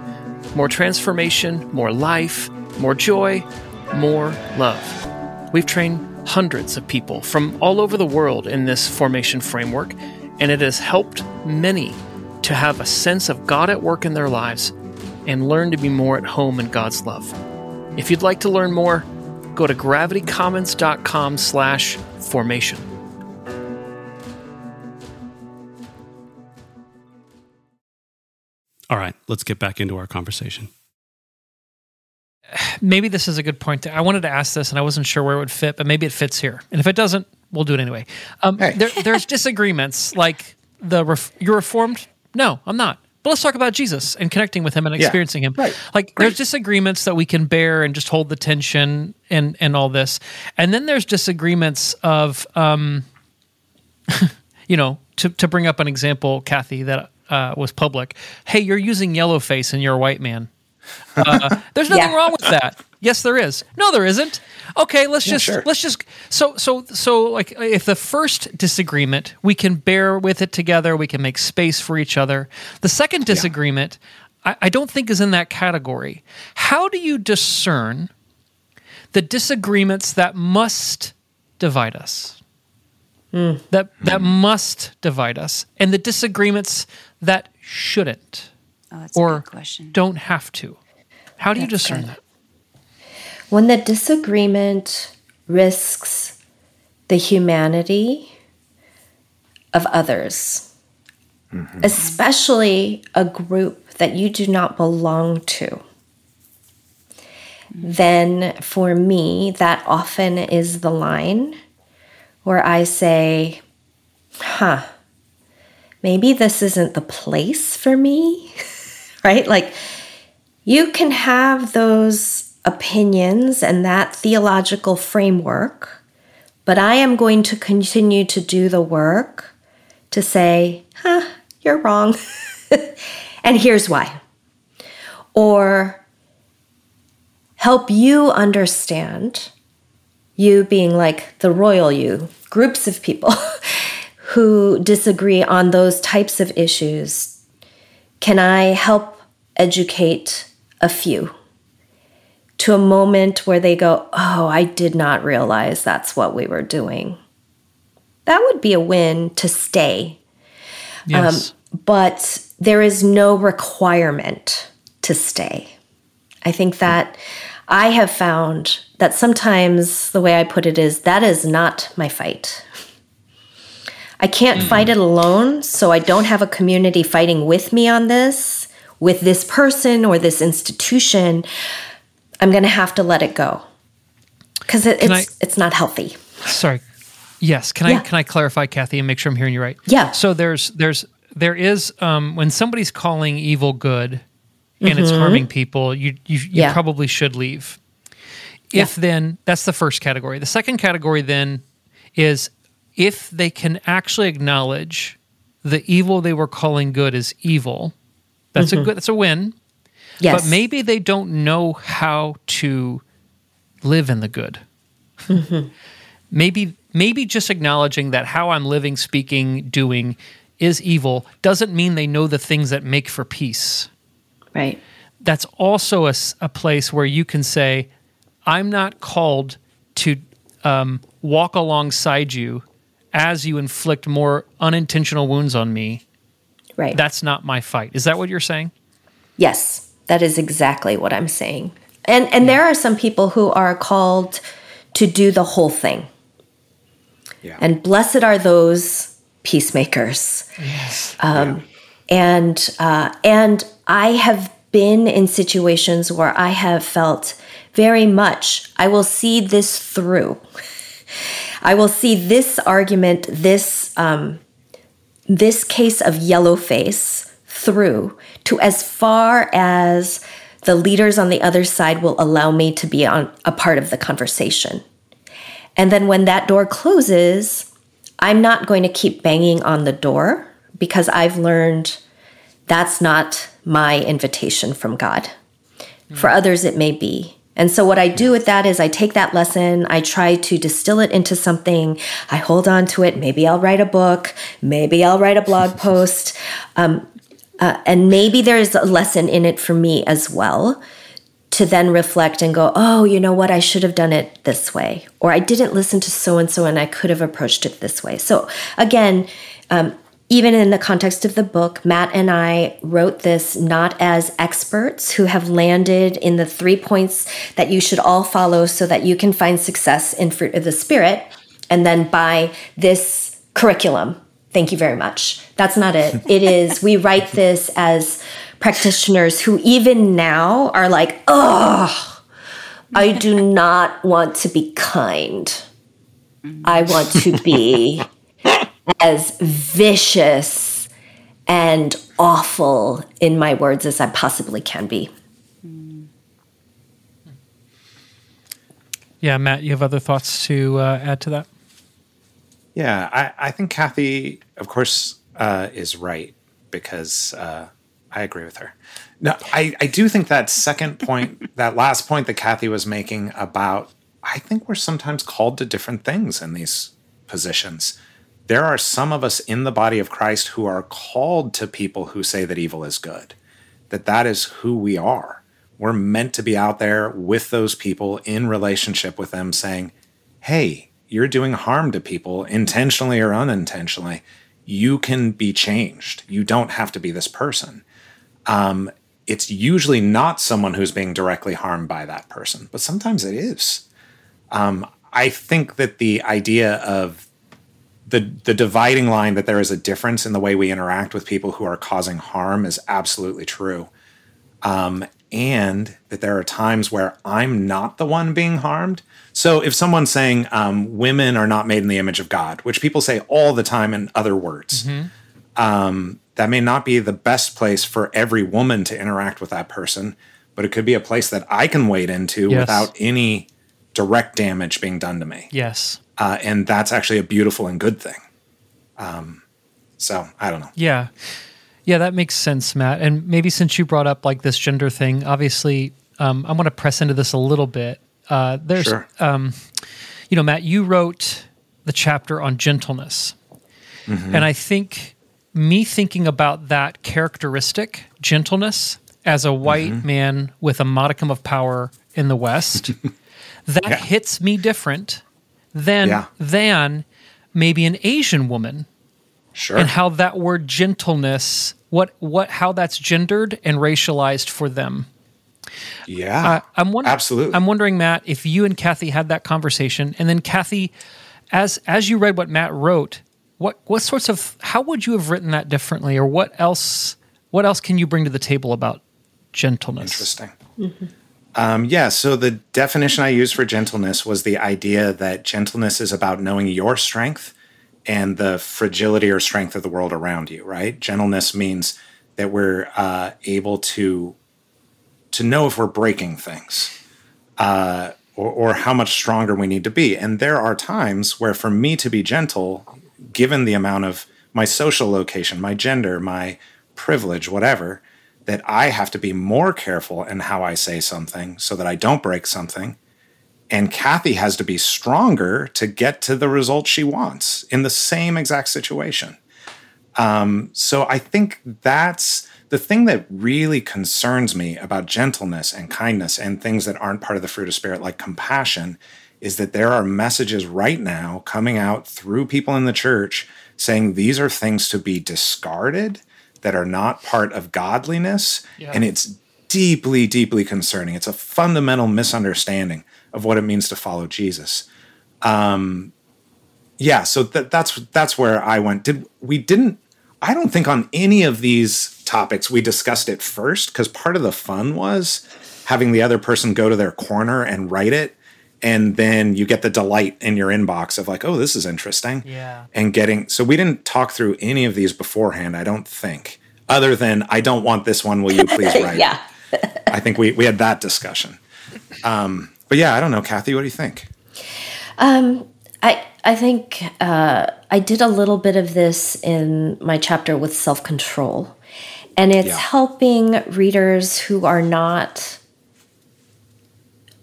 Speaker 1: More transformation, more life, more joy, more love. We've trained hundreds of people from all over the world in this formation framework, and it has helped many to have a sense of God at work in their lives and learn to be more at home in God's love. If you'd like to learn more, go to gravitycommons.com slash formation.
Speaker 6: All right, let's get back into our conversation.
Speaker 1: maybe this is a good point. To, I wanted to ask this, and I wasn't sure where it would fit, but maybe it fits here. And if it doesn't, we'll do it anyway. Um,
Speaker 4: Hey.
Speaker 1: there, there's disagreements, like the ref, you're reformed. No, I'm not. But let's talk about Jesus and connecting with him and
Speaker 4: Yeah.
Speaker 1: experiencing him.
Speaker 4: Right.
Speaker 1: Like there's disagreements that we can bear and just hold the tension and and all this, and then there's disagreements of, um, you know, to to bring up an example, Kathy, that uh, was public. Hey, you're using yellow face and you're a white man. Uh, there's nothing
Speaker 5: Yeah.
Speaker 1: wrong with that. Yes, there is. No, there isn't. Okay, let's just
Speaker 4: sure.
Speaker 1: let's just so so so like if the first disagreement we can bear with it together, we can make space for each other. The second disagreement, I, I don't think is in that category. How do you discern the disagreements that must divide us? That that must divide us, and the disagreements that shouldn't
Speaker 3: Oh, that's a
Speaker 1: or
Speaker 3: good question.
Speaker 1: don't have to. How do you discern
Speaker 3: good.
Speaker 1: that?
Speaker 5: When the disagreement risks the humanity of others, mm-hmm. especially a group that you do not belong to, mm-hmm. then for me, that often is the line where I say, huh, maybe this isn't the place for me, right? Like, you can have those opinions and that theological framework, but I am going to continue to do the work to say, huh, you're wrong. and here's why. Or help you understand, you being like the royal you, groups of people who disagree on those types of issues. Can I help educate a few to a moment where they go, Oh, I did not realize that's what we were doing? That would be a win to stay.
Speaker 1: Um, yes.
Speaker 5: But there is no requirement to stay. I think that I have found that sometimes the way I put it is that is not my fight. I can't fight it alone, so I don't have a community fighting with me on this, with this person or this institution. I'm going to have to let it go because it, it's it's not healthy.
Speaker 1: Sorry. Yes. Can
Speaker 5: Yeah.
Speaker 1: I can I clarify, Kathy, and make sure I'm hearing you right?
Speaker 5: Yeah.
Speaker 1: So there's there's there is um, when somebody's calling evil good and it's harming people, you you, you
Speaker 5: Mm-hmm. Yeah.
Speaker 1: probably should leave. If then that's the first category. The second category then is if they can actually acknowledge the evil they were calling good is evil. That's a good. That's a win.
Speaker 5: Mm-hmm. Yes,
Speaker 1: But maybe they don't know how to live in the good. maybe maybe just acknowledging that how I'm living, speaking, doing is evil doesn't mean they know the things that make for peace.
Speaker 5: right.
Speaker 1: That's also a place where you can say, I'm not called to um, walk alongside you as you inflict more unintentional wounds on me.
Speaker 5: Right.
Speaker 1: That's not my fight. Is that what you're saying?
Speaker 5: Yes, that is exactly what I'm saying. And and there are some people who are called to do the whole thing.
Speaker 4: Yeah.
Speaker 5: And blessed are those peacemakers.
Speaker 1: Yes.
Speaker 5: Um, And uh, and I have been in situations where I have felt very much I will see this through. I will see this argument, this um, this case of yellow face through to as far as the leaders on the other side will allow me to be on a part of the conversation. And then when that door closes, I'm not going to keep banging on the door because I've learned that's not my invitation from God. For others, it may be. And so, what I do with that is I take that lesson, I try to distill it into something, I hold on to it. Maybe I'll write a book, maybe I'll write a blog post, um, uh, and maybe there's a lesson in it for me as well to then reflect and go, oh, you know what, I should have done it this way, or I didn't listen to so and so and I could have approached it this way. So, again, um, even in the context of the book, Matt and I wrote this not as experts who have landed in the three points that you should all follow so that you can find success in fruit of the spirit, and then by this curriculum. Thank you very much. That's not it. It is, we write this as practitioners who even now are like, oh, I do not want to be kind. I want to be as vicious and awful in my words as I possibly can be.
Speaker 1: Yeah, Matt, you have other thoughts to uh, add to that?
Speaker 4: Yeah, I, I think Kathy, of course, uh, is right because uh, I agree with her. No, I, I do think that second point, that last point that Kathy was making about, I think we're sometimes called to different things in these positions. There are some of us in the body of Christ who are called to people who say that evil is good, that that is who we are. We're meant to be out there with those people in relationship with them saying, hey, you're doing harm to people intentionally or unintentionally. You can be changed. You don't have to be this person. Um, it's usually not someone who's being directly harmed by that person, but sometimes it is. Um, I think that the idea of the the dividing line that there is a difference in the way we interact with people who are causing harm is absolutely true. Um, and that there are times where I'm not the one being harmed. So if someone's saying um, women are not made in the image of God, which people say all the time in other words, mm-hmm. um, that may not be the best place for every woman to interact with that person, but it could be a place that I can wade into yes. without any direct damage being done to me.
Speaker 1: Yes.
Speaker 4: Uh, and that's actually a beautiful and good thing. Um, so I don't know.
Speaker 1: Yeah. Yeah, that makes sense, Matt. And maybe since you brought up like this gender thing, obviously, um, I want to press into this a little bit. Uh, there's, sure. um, you know, Matt, you wrote the chapter on gentleness. Mm-hmm. And I think me thinking about that characteristic, gentleness, as a white mm-hmm. man with a modicum of power in the West, that yeah. hits me different than yeah. than maybe an Asian woman.
Speaker 4: Sure.
Speaker 1: And how that word gentleness, what what how that's gendered and racialized for them.
Speaker 4: Yeah. Uh,
Speaker 1: I'm wondering
Speaker 4: absolutely.
Speaker 1: I'm wondering, Matt, if you and Kathy had that conversation, and then Kathy, as as you read what Matt wrote, what what sorts of how would you have written that differently, or what else what else can you bring to the table about gentleness?
Speaker 4: Interesting. Mm-hmm. Um, yeah, so the definition I used for gentleness was the idea that gentleness is about knowing your strength and the fragility or strength of the world around you. Right? Gentleness means that we're uh, able to to know if we're breaking things. Uh, or, or, how much stronger we need to be. And there are times where, for me to be gentle, given the amount of my social location, my gender, my privilege, whatever, that I have to be more careful in how I say something so that I don't break something. And Kathy has to be stronger to get to the result she wants in the same exact situation. Um, so I think that's the thing that really concerns me about gentleness and kindness and things that aren't part of the fruit of spirit, like compassion, is that there are messages right now coming out through people in the church saying these are things to be discarded that are not part of godliness. Yeah. And it's deeply, deeply concerning. It's a fundamental misunderstanding of what it means to follow Jesus. Um, yeah, so th- that's that's where I went. Did we didn't? I don't think on any of these topics we discussed it first because part of the fun was having the other person go to their corner and write it and then you get the delight in your inbox of like oh this is interesting.
Speaker 1: Yeah.
Speaker 4: And getting so we didn't talk through any of these beforehand i don't think other than i don't want this one will you please write
Speaker 5: yeah.
Speaker 4: I think we, we had that discussion. Um, but yeah i don't know kathy what do you think?
Speaker 5: Um, i i think uh, i did a little bit of this in my chapter with self-control and it's yeah. helping readers who are not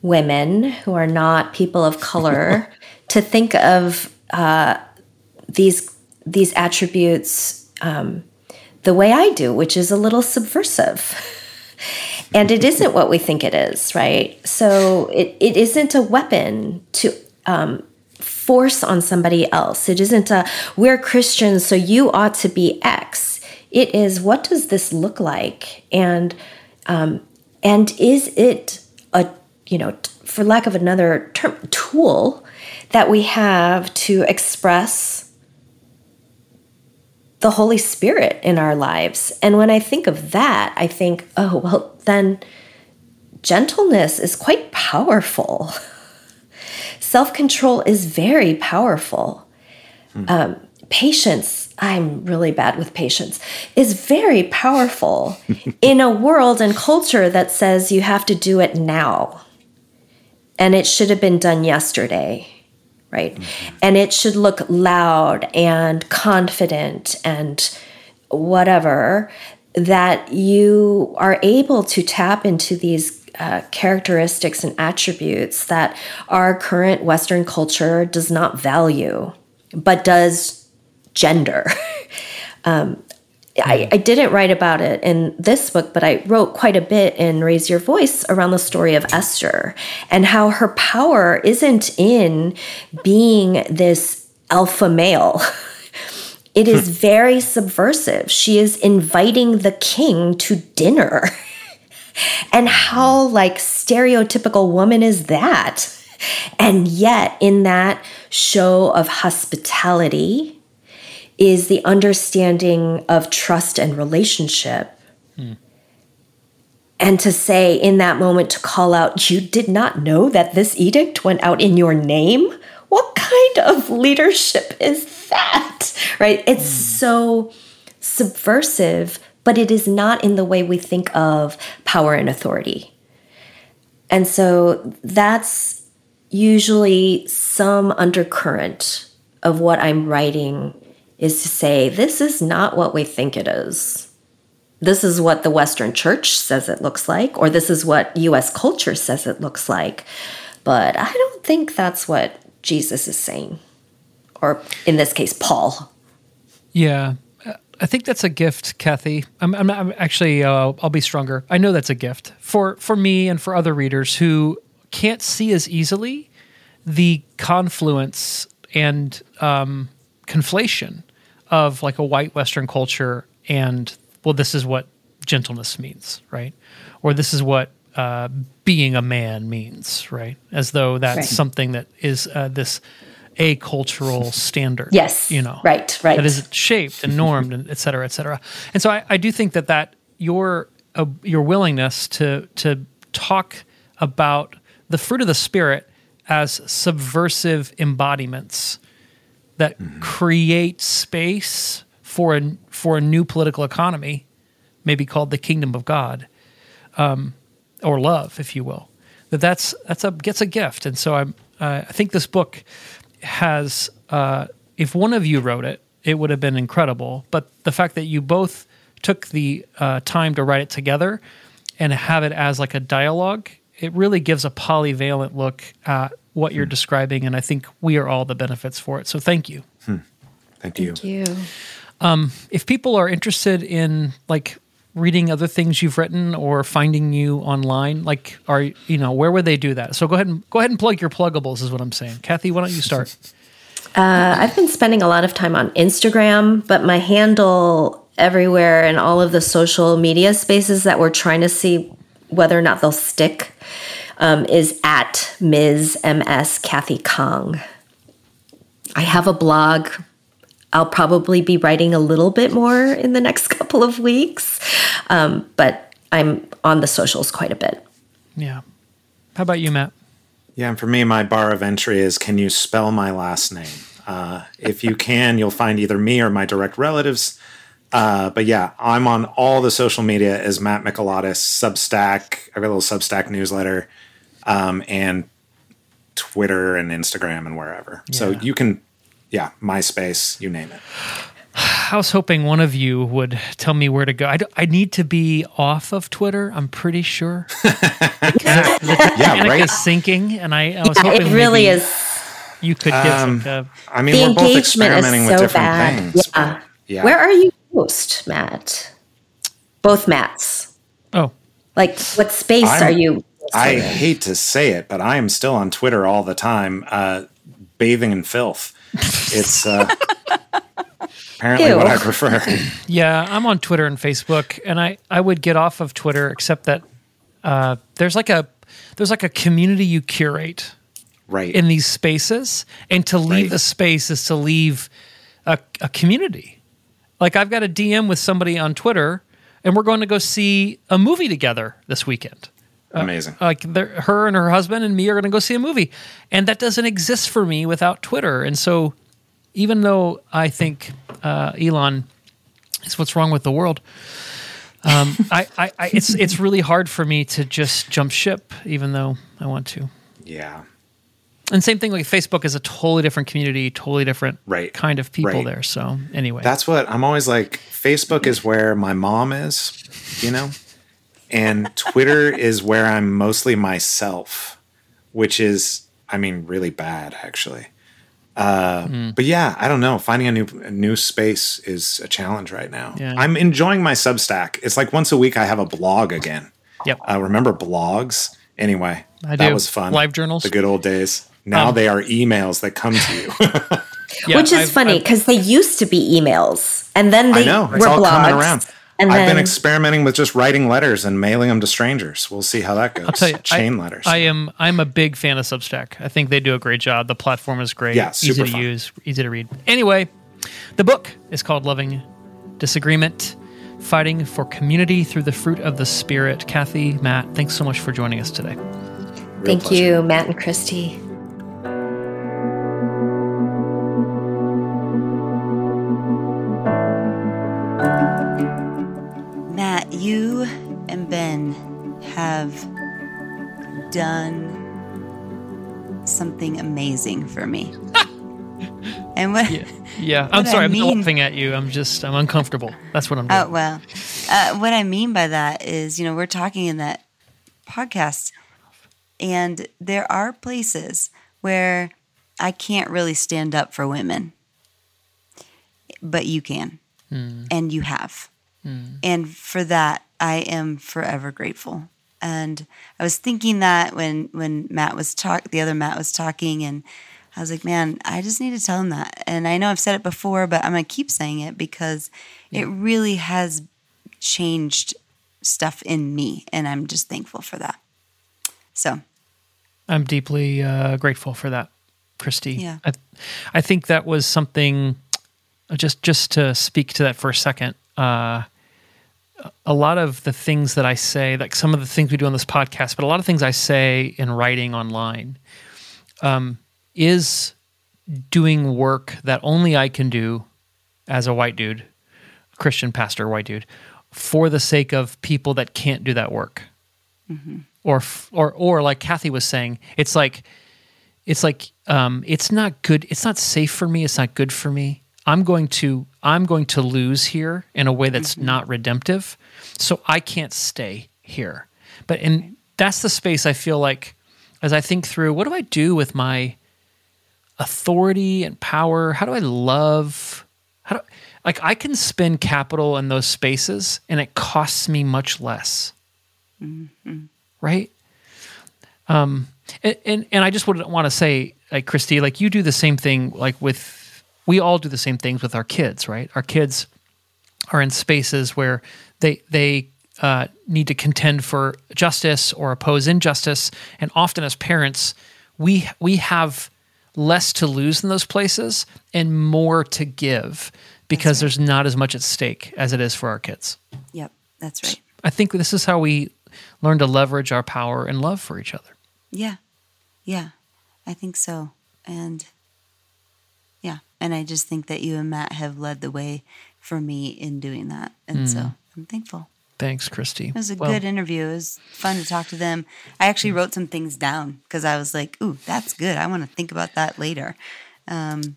Speaker 5: women who are not people of color to think of uh, these these attributes um, the way I do, which is a little subversive. and it isn't what we think it is, right? So it, it isn't a weapon to um, force on somebody else. It isn't a, we're Christians, so you ought to be X. It is, what does this look like? And, um, and is it you know, for lack of another term, tool that we have to express the Holy Spirit in our lives. And when I think of that, I think, oh, well, then gentleness is quite powerful. Self control is very powerful. Um, patience, I'm really bad with patience, is very powerful in a world and culture that says you have to do it now. And it should have been done yesterday, right? And it should look loud and confident and whatever that you are able to tap into these uh, characteristics and attributes that our current Western culture does not value, but does gender. um, I, I, didn't write about it in this book, but I wrote quite a bit in Raise Your Voice around the story of Esther and how her power isn't in being this alpha male. It is hmm. very subversive. She is inviting the king to dinner. and hmm. how like stereotypical woman is that? And yet in that show of hospitality is the understanding of trust and relationship. Hmm. And to say in that moment to call out, you did not know that this edict went out in your name? What kind of leadership is that? Right? It's mm. so subversive, but it is not in the way we think of power and authority. And so that's usually some undercurrent of what I'm writing is to say, this is not what we think it is. This is what the Western church says it looks like, or this is what US culture says it looks like. But I don't think that's what Jesus is saying, or in this case, Paul.
Speaker 1: Yeah. I think that's a gift, Kathy. I'm, I'm, I'm actually, uh, I'll be stronger. I know that's a gift for for me and for other readers who can't see as easily the confluence and um, conflation of like a white Western culture and well, this is what gentleness means, right? Or this is what uh, being a man means, right? As though that's right. something that is uh, this a cultural standard.
Speaker 5: Yes,
Speaker 1: you know,
Speaker 5: right, right.
Speaker 1: That is shaped and normed, and et cetera, et cetera. And so I, I do think that that your uh, your willingness to to talk about the fruit of the spirit as subversive embodiments that mm-hmm. create space for a for a new political economy, maybe called the kingdom of God, um, or love, if you will. That that's that's a gets a gift, and so I'm uh, I think this book has uh, if one of you wrote it, it would have been incredible. But the fact that you both took the uh, time to write it together and have it as like a dialogue, it really gives a polyvalent look at what you're hmm. describing, and I think we are all the benefits for it. So thank you.
Speaker 4: Hmm. Thank you.
Speaker 5: Thank you.
Speaker 1: Um, if people are interested in like reading other things you've written or finding you online, like are you know where would they do that? So go ahead and go ahead and plug your pluggables is what I'm saying. Kathy, why don't you start?
Speaker 5: Uh, I've been spending a lot of time on Instagram, but my handle everywhere in all of the social media spaces that we're trying to see whether or not they'll stick um, is at Ms. MS Kathy Khang. I have a blog. I'll probably be writing a little bit more in the next couple of weeks, um, but I'm on the socials quite a bit.
Speaker 1: Yeah. How about you, Matt?
Speaker 4: Yeah, and for me, my bar of entry is can you spell my last name? Uh, if you can, you'll find either me or my direct relatives. Uh, but yeah, I'm on all the social media as Matt Mikalatos, Substack. I have got a little Substack newsletter um, and Twitter and Instagram and wherever. Yeah. So you can, yeah, MySpace, you name it.
Speaker 1: I was hoping one of you would tell me where to go. I, I need to be off of Twitter. I'm pretty sure. yeah, right. is sinking, and I, I was yeah, hoping
Speaker 5: it really is.
Speaker 1: You could get um, like a,
Speaker 4: I mean, the we're both experimenting so with different bad. things.
Speaker 5: Yeah. yeah. Where are you most, Matt? Both Matts.
Speaker 1: Oh.
Speaker 5: Like, what space I'm, are you
Speaker 4: I hate to say it, but I am still on Twitter all the time, uh, bathing in filth. It's uh, apparently Ew. what I prefer.
Speaker 1: Yeah, I'm on Twitter and Facebook, and I I would get off of Twitter except that uh, there's like a there's like a community you curate
Speaker 4: right
Speaker 1: in these spaces, and to leave right. the space is to leave a, a community. Like I've got a DM with somebody on Twitter, and we're going to go see a movie together this weekend
Speaker 4: Amazing.
Speaker 1: like her and her husband and me are going to go see a movie and that doesn't exist for me without twitter and so even though i think uh, elon is what's wrong with the world um, I, I, I it's it's really hard for me to just jump ship even though i want to
Speaker 4: yeah.
Speaker 1: And same thing like facebook is a totally different community totally different
Speaker 4: Right.
Speaker 1: kind of people
Speaker 4: Right.
Speaker 1: there so anyway
Speaker 4: That's what I'm always like. Facebook is where my mom is, you know, and Twitter is where I'm mostly myself, which is, I mean, really bad actually. Uh,
Speaker 1: Hmm.
Speaker 4: But yeah, I don't know. Finding a new a new space is a challenge right now.
Speaker 1: Yeah.
Speaker 4: I'm enjoying my Substack. It's like once a week I have a blog again.
Speaker 1: yep
Speaker 4: Uh, remember blogs? Anyway,
Speaker 1: I
Speaker 4: that
Speaker 1: do.
Speaker 4: was fun.
Speaker 1: Live journals?
Speaker 4: the good old days. Now
Speaker 1: Um,
Speaker 4: they are emails that come to you.
Speaker 1: Yeah,
Speaker 5: Which is
Speaker 1: I've-
Speaker 5: funny because they used to be emails, and then they
Speaker 4: I know
Speaker 5: were
Speaker 4: it's all
Speaker 5: blogs,
Speaker 4: coming around.
Speaker 5: And
Speaker 4: I've
Speaker 5: then
Speaker 4: been experimenting with just writing letters and mailing them to strangers. We'll see how that goes.
Speaker 1: I'll tell you,
Speaker 4: Chain
Speaker 1: I,
Speaker 4: letters.
Speaker 1: I am I'm a big fan of Substack. I think they do a great job. The platform is great.
Speaker 4: Yeah, super
Speaker 1: easy
Speaker 4: super
Speaker 1: to use, easy to read. Anyway, the book is called Loving Disagreement: Fighting for Community Through the Fruit of the Spirit. Kathy, Matt, thanks so much for joining us today.
Speaker 4: Real
Speaker 5: thank
Speaker 4: pleasure.
Speaker 5: you, Matt and Christy.
Speaker 3: You and Ben have done something amazing for me. and what?
Speaker 1: Yeah, yeah. I'm
Speaker 3: What
Speaker 1: sorry,
Speaker 3: I
Speaker 1: I'm laughing at you. I'm just I'm uncomfortable. That's what I'm doing.
Speaker 3: Oh well, uh, what I mean by that is, you know, we're talking in that podcast, and there are places where I can't really stand up for women, but you can, and you have, and for that I am forever grateful. And I was thinking that when when Matt was talk, the other Matt was talking, and I was like, man, I just need to tell him that. And I know I've said it before, but I'm gonna keep saying it because it really has changed stuff in me, and I'm just thankful for that. So
Speaker 1: I'm deeply uh, grateful for that, Christy.
Speaker 3: Yeah.
Speaker 1: I, I think that was something. Just just to speak to that for a second. Uh, a lot of the things that I say, like some of the things we do on this podcast, but a lot of things I say in writing online, um, is doing work that only I can do as a white dude, Christian pastor, white dude, for the sake of people that can't do that work or or or like Kathy was saying, it's like it's like um, it's not good. It's not safe for me. It's not good for me. I'm going to I'm going to lose here in a way that's not redemptive. So I can't stay here. But and that's the space I feel like as I think through what do I do with my authority and power? How do I love? How do like I can spend capital in those spaces and it costs me much less right? Um, and, and and I just would want to say, like Christy, like you do the same thing, like with we all do the same things with our kids, right? Our kids are in spaces where they they uh, need to contend for justice or oppose injustice, and often as parents, we we have less to lose in those places and more to give because there's not as much at stake as it is for our kids.
Speaker 3: yep, that's right.
Speaker 1: I think this is how we learn to leverage our power and love for each other.
Speaker 3: Yeah. Yeah. I think so. And. And I just think that you and Matt have led the way for me in doing that. And so I'm thankful.
Speaker 1: Thanks, Christy.
Speaker 3: It was a
Speaker 1: Well,
Speaker 3: good interview. It was fun to talk to them. I actually wrote some things down because I was like, ooh, that's good. I want to think about that later. Um,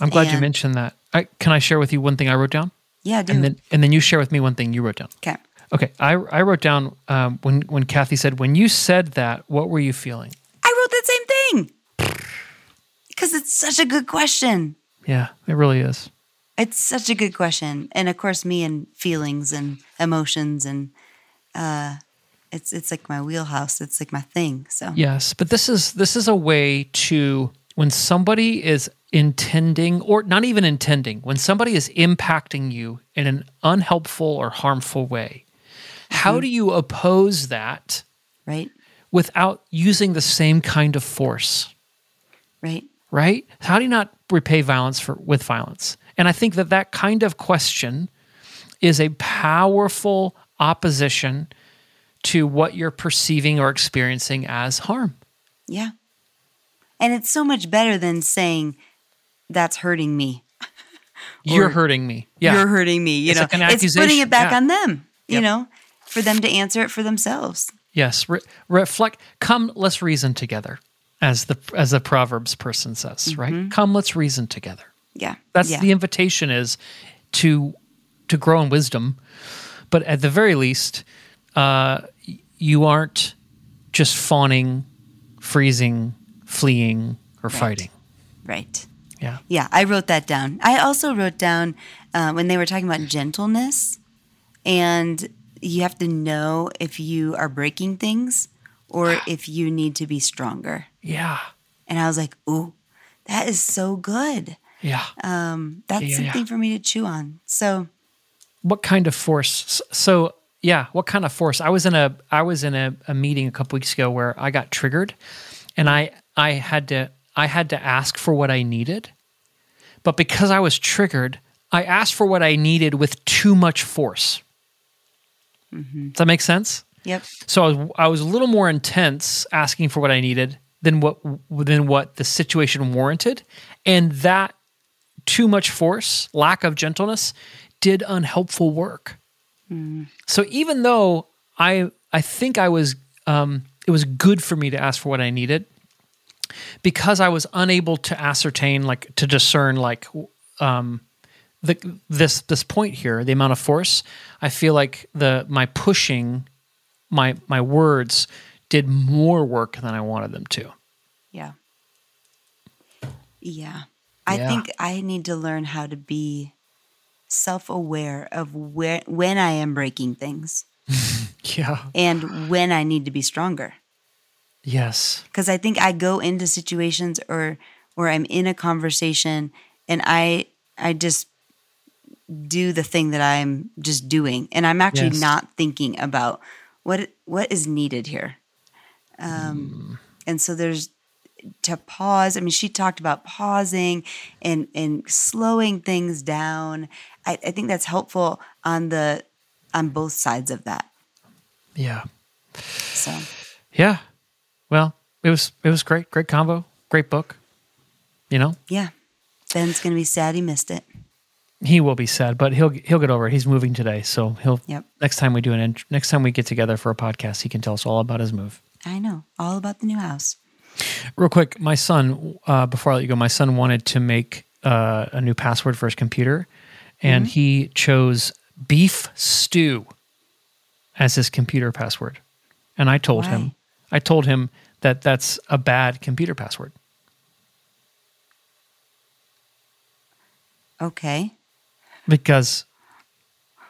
Speaker 1: I'm glad you mentioned that. I, can I share with you one thing I wrote down,
Speaker 3: yeah, do
Speaker 1: and then and then you share with me one thing you wrote down.
Speaker 3: okay.
Speaker 1: Okay, I I wrote down um, when when Kathy said when you said that, what were you feeling?
Speaker 3: I wrote that same thing because it's such a good question.
Speaker 1: Yeah, it really is.
Speaker 3: It's such a good question, and of course, me and feelings and emotions, and uh, it's it's like my wheelhouse. It's like my thing. So
Speaker 1: Yes, but this is this is a way to when somebody is intending or not even intending, when somebody is impacting you in an unhelpful or harmful way. How do you oppose that
Speaker 3: right,
Speaker 1: without using the same kind of force?
Speaker 3: right,
Speaker 1: right? How do you not repay violence for with violence? And I think that that kind of question is a powerful opposition to what you're perceiving or experiencing as harm.
Speaker 3: Yeah. And it's so much better than saying, that's hurting me.
Speaker 1: You're hurting me. Yeah.
Speaker 3: You're hurting me. You
Speaker 1: It's
Speaker 3: know,
Speaker 1: like an
Speaker 3: it's putting it back
Speaker 1: Yeah.
Speaker 3: on them, you
Speaker 1: Yep.
Speaker 3: know, for them to answer it for themselves.
Speaker 1: Yes, re- reflect. Come, let's reason together, as the as the proverbs person says. Right. Come, let's reason together.
Speaker 3: Yeah.
Speaker 1: That's
Speaker 3: yeah.
Speaker 1: the invitation is to to grow in wisdom, but at the very least, uh, you aren't just fawning, freezing, fleeing, or fighting.
Speaker 3: right.
Speaker 1: Yeah.
Speaker 3: Yeah, I wrote that down. I also wrote down uh, when they were talking about gentleness, and you have to know if you are breaking things or if you need to be stronger.
Speaker 1: Yeah.
Speaker 3: And I was like, ooh, that is so good.
Speaker 1: Yeah.
Speaker 3: Um, that's
Speaker 1: Yeah, yeah.
Speaker 3: something for me to chew on. So,
Speaker 1: what kind of force so yeah what kind of force i was in a i was in a, a meeting a couple weeks ago where i got triggered and i i had to i had to ask for what i needed but because i was triggered i asked for what i needed with too much force does that make sense
Speaker 3: yep.
Speaker 1: so I was, I was a little more intense asking for what I needed than what than what the situation warranted, and that too much force, lack of gentleness, did unhelpful work. So even though I I think I was um, it was good for me to ask for what I needed, because I was unable to ascertain like to discern like um, the this this point here, the amount of force. I feel like the my pushing my my words did more work than I wanted them to.
Speaker 3: Yeah. Yeah. I
Speaker 1: Yeah.
Speaker 3: think I need to learn how to be self aware of where when I am breaking things
Speaker 1: Yeah.
Speaker 3: and when I need to be stronger.
Speaker 1: Yes.
Speaker 3: because I think I go into situations or or I'm in a conversation and I I just do the thing that I'm just doing and I'm actually
Speaker 1: Yes.
Speaker 3: not thinking about what what is needed here. Um, And so there's to pause. I mean, she talked about pausing and and slowing things down. I, I think that's helpful on the on both sides of that.
Speaker 1: Yeah.
Speaker 3: So
Speaker 1: Yeah. Well, it was it was great. Great combo. Great book. You know,
Speaker 3: yeah, Ben's gonna be sad he missed it.
Speaker 1: he will be sad, but he'll he'll get over it. He's moving today, so he'll.
Speaker 3: Yep.
Speaker 1: Next time we do an next time we get together for a podcast, he can tell us all about his move.
Speaker 3: I know all about the new house.
Speaker 1: Real quick, my son. Uh, before I let you go, my son wanted to make uh, a new password for his computer, and he chose beef stew as his computer password. And I told
Speaker 3: Why?
Speaker 1: him, I told him that that's a bad computer password.
Speaker 3: Okay.
Speaker 1: because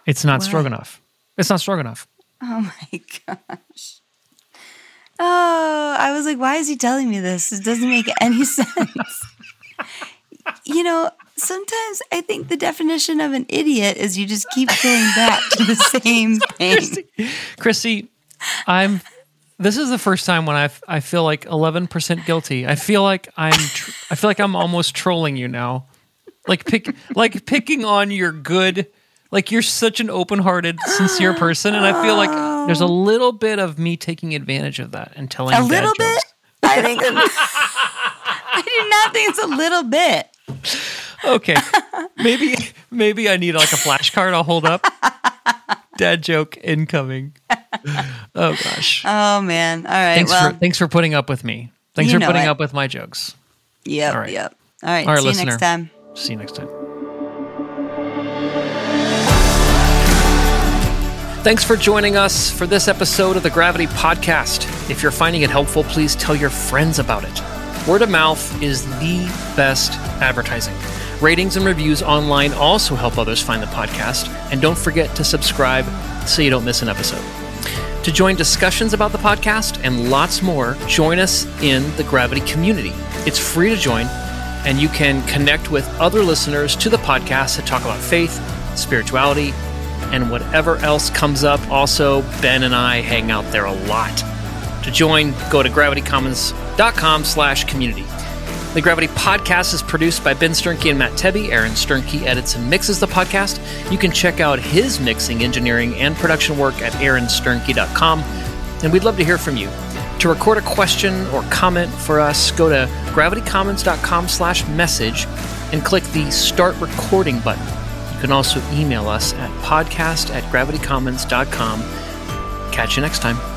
Speaker 1: it's not
Speaker 3: Why?
Speaker 1: stroganoff. It's not stroganoff.
Speaker 3: Oh my gosh. I was like, why is he telling me this? It doesn't make any sense. you know, sometimes I think the definition of an idiot is you just keep going back to the same thing.
Speaker 1: Chrissy, I'm. This is the first time when I I feel like 11% guilty. I feel like I'm tr- I feel like I'm almost trolling you now. Like pick like picking on your good like you're such an open-hearted, sincere ah. person and I feel like there's a little bit of me taking advantage of that and telling
Speaker 3: A little bit?
Speaker 1: jokes.
Speaker 3: I think I do not think it's a little bit.
Speaker 1: Okay. Maybe maybe I need like a flashcard I'll hold up. Dad joke incoming. Oh gosh.
Speaker 3: Oh man. All right.
Speaker 1: thanks
Speaker 3: well,
Speaker 1: for thanks for putting up with me. Thanks for putting
Speaker 3: it.
Speaker 1: up with my jokes.
Speaker 3: yep,
Speaker 1: all right.
Speaker 3: yep. All right.
Speaker 1: All right,
Speaker 3: see you next time.
Speaker 1: See you next time. Thanks for joining us for this episode of the Gravity Podcast. If you're finding it helpful, please tell your friends about it. Word of mouth is the best advertising. Ratings and reviews online also help others find the podcast. And don't forget to subscribe so you don't miss an episode. To join discussions about the podcast and lots more, join us in the Gravity community. It's free to join, and you can connect with other listeners to the podcast to talk about faith, spirituality, and whatever else comes up. Also, Ben and I hang out there a lot. To join, go to gravitycommons.com slash community. The Gravity Podcast is produced by Ben Sternke and Matt Tebbe. Aaron Sternke edits and mixes the podcast. You can check out his mixing, engineering, and production work at aaronsternke.com. And we'd love to hear from you. To record a question or comment for us, go to gravitycommons.com slash message and click the Start Recording button. You can also email us at podcast at gravitycommons.com. Catch you next time.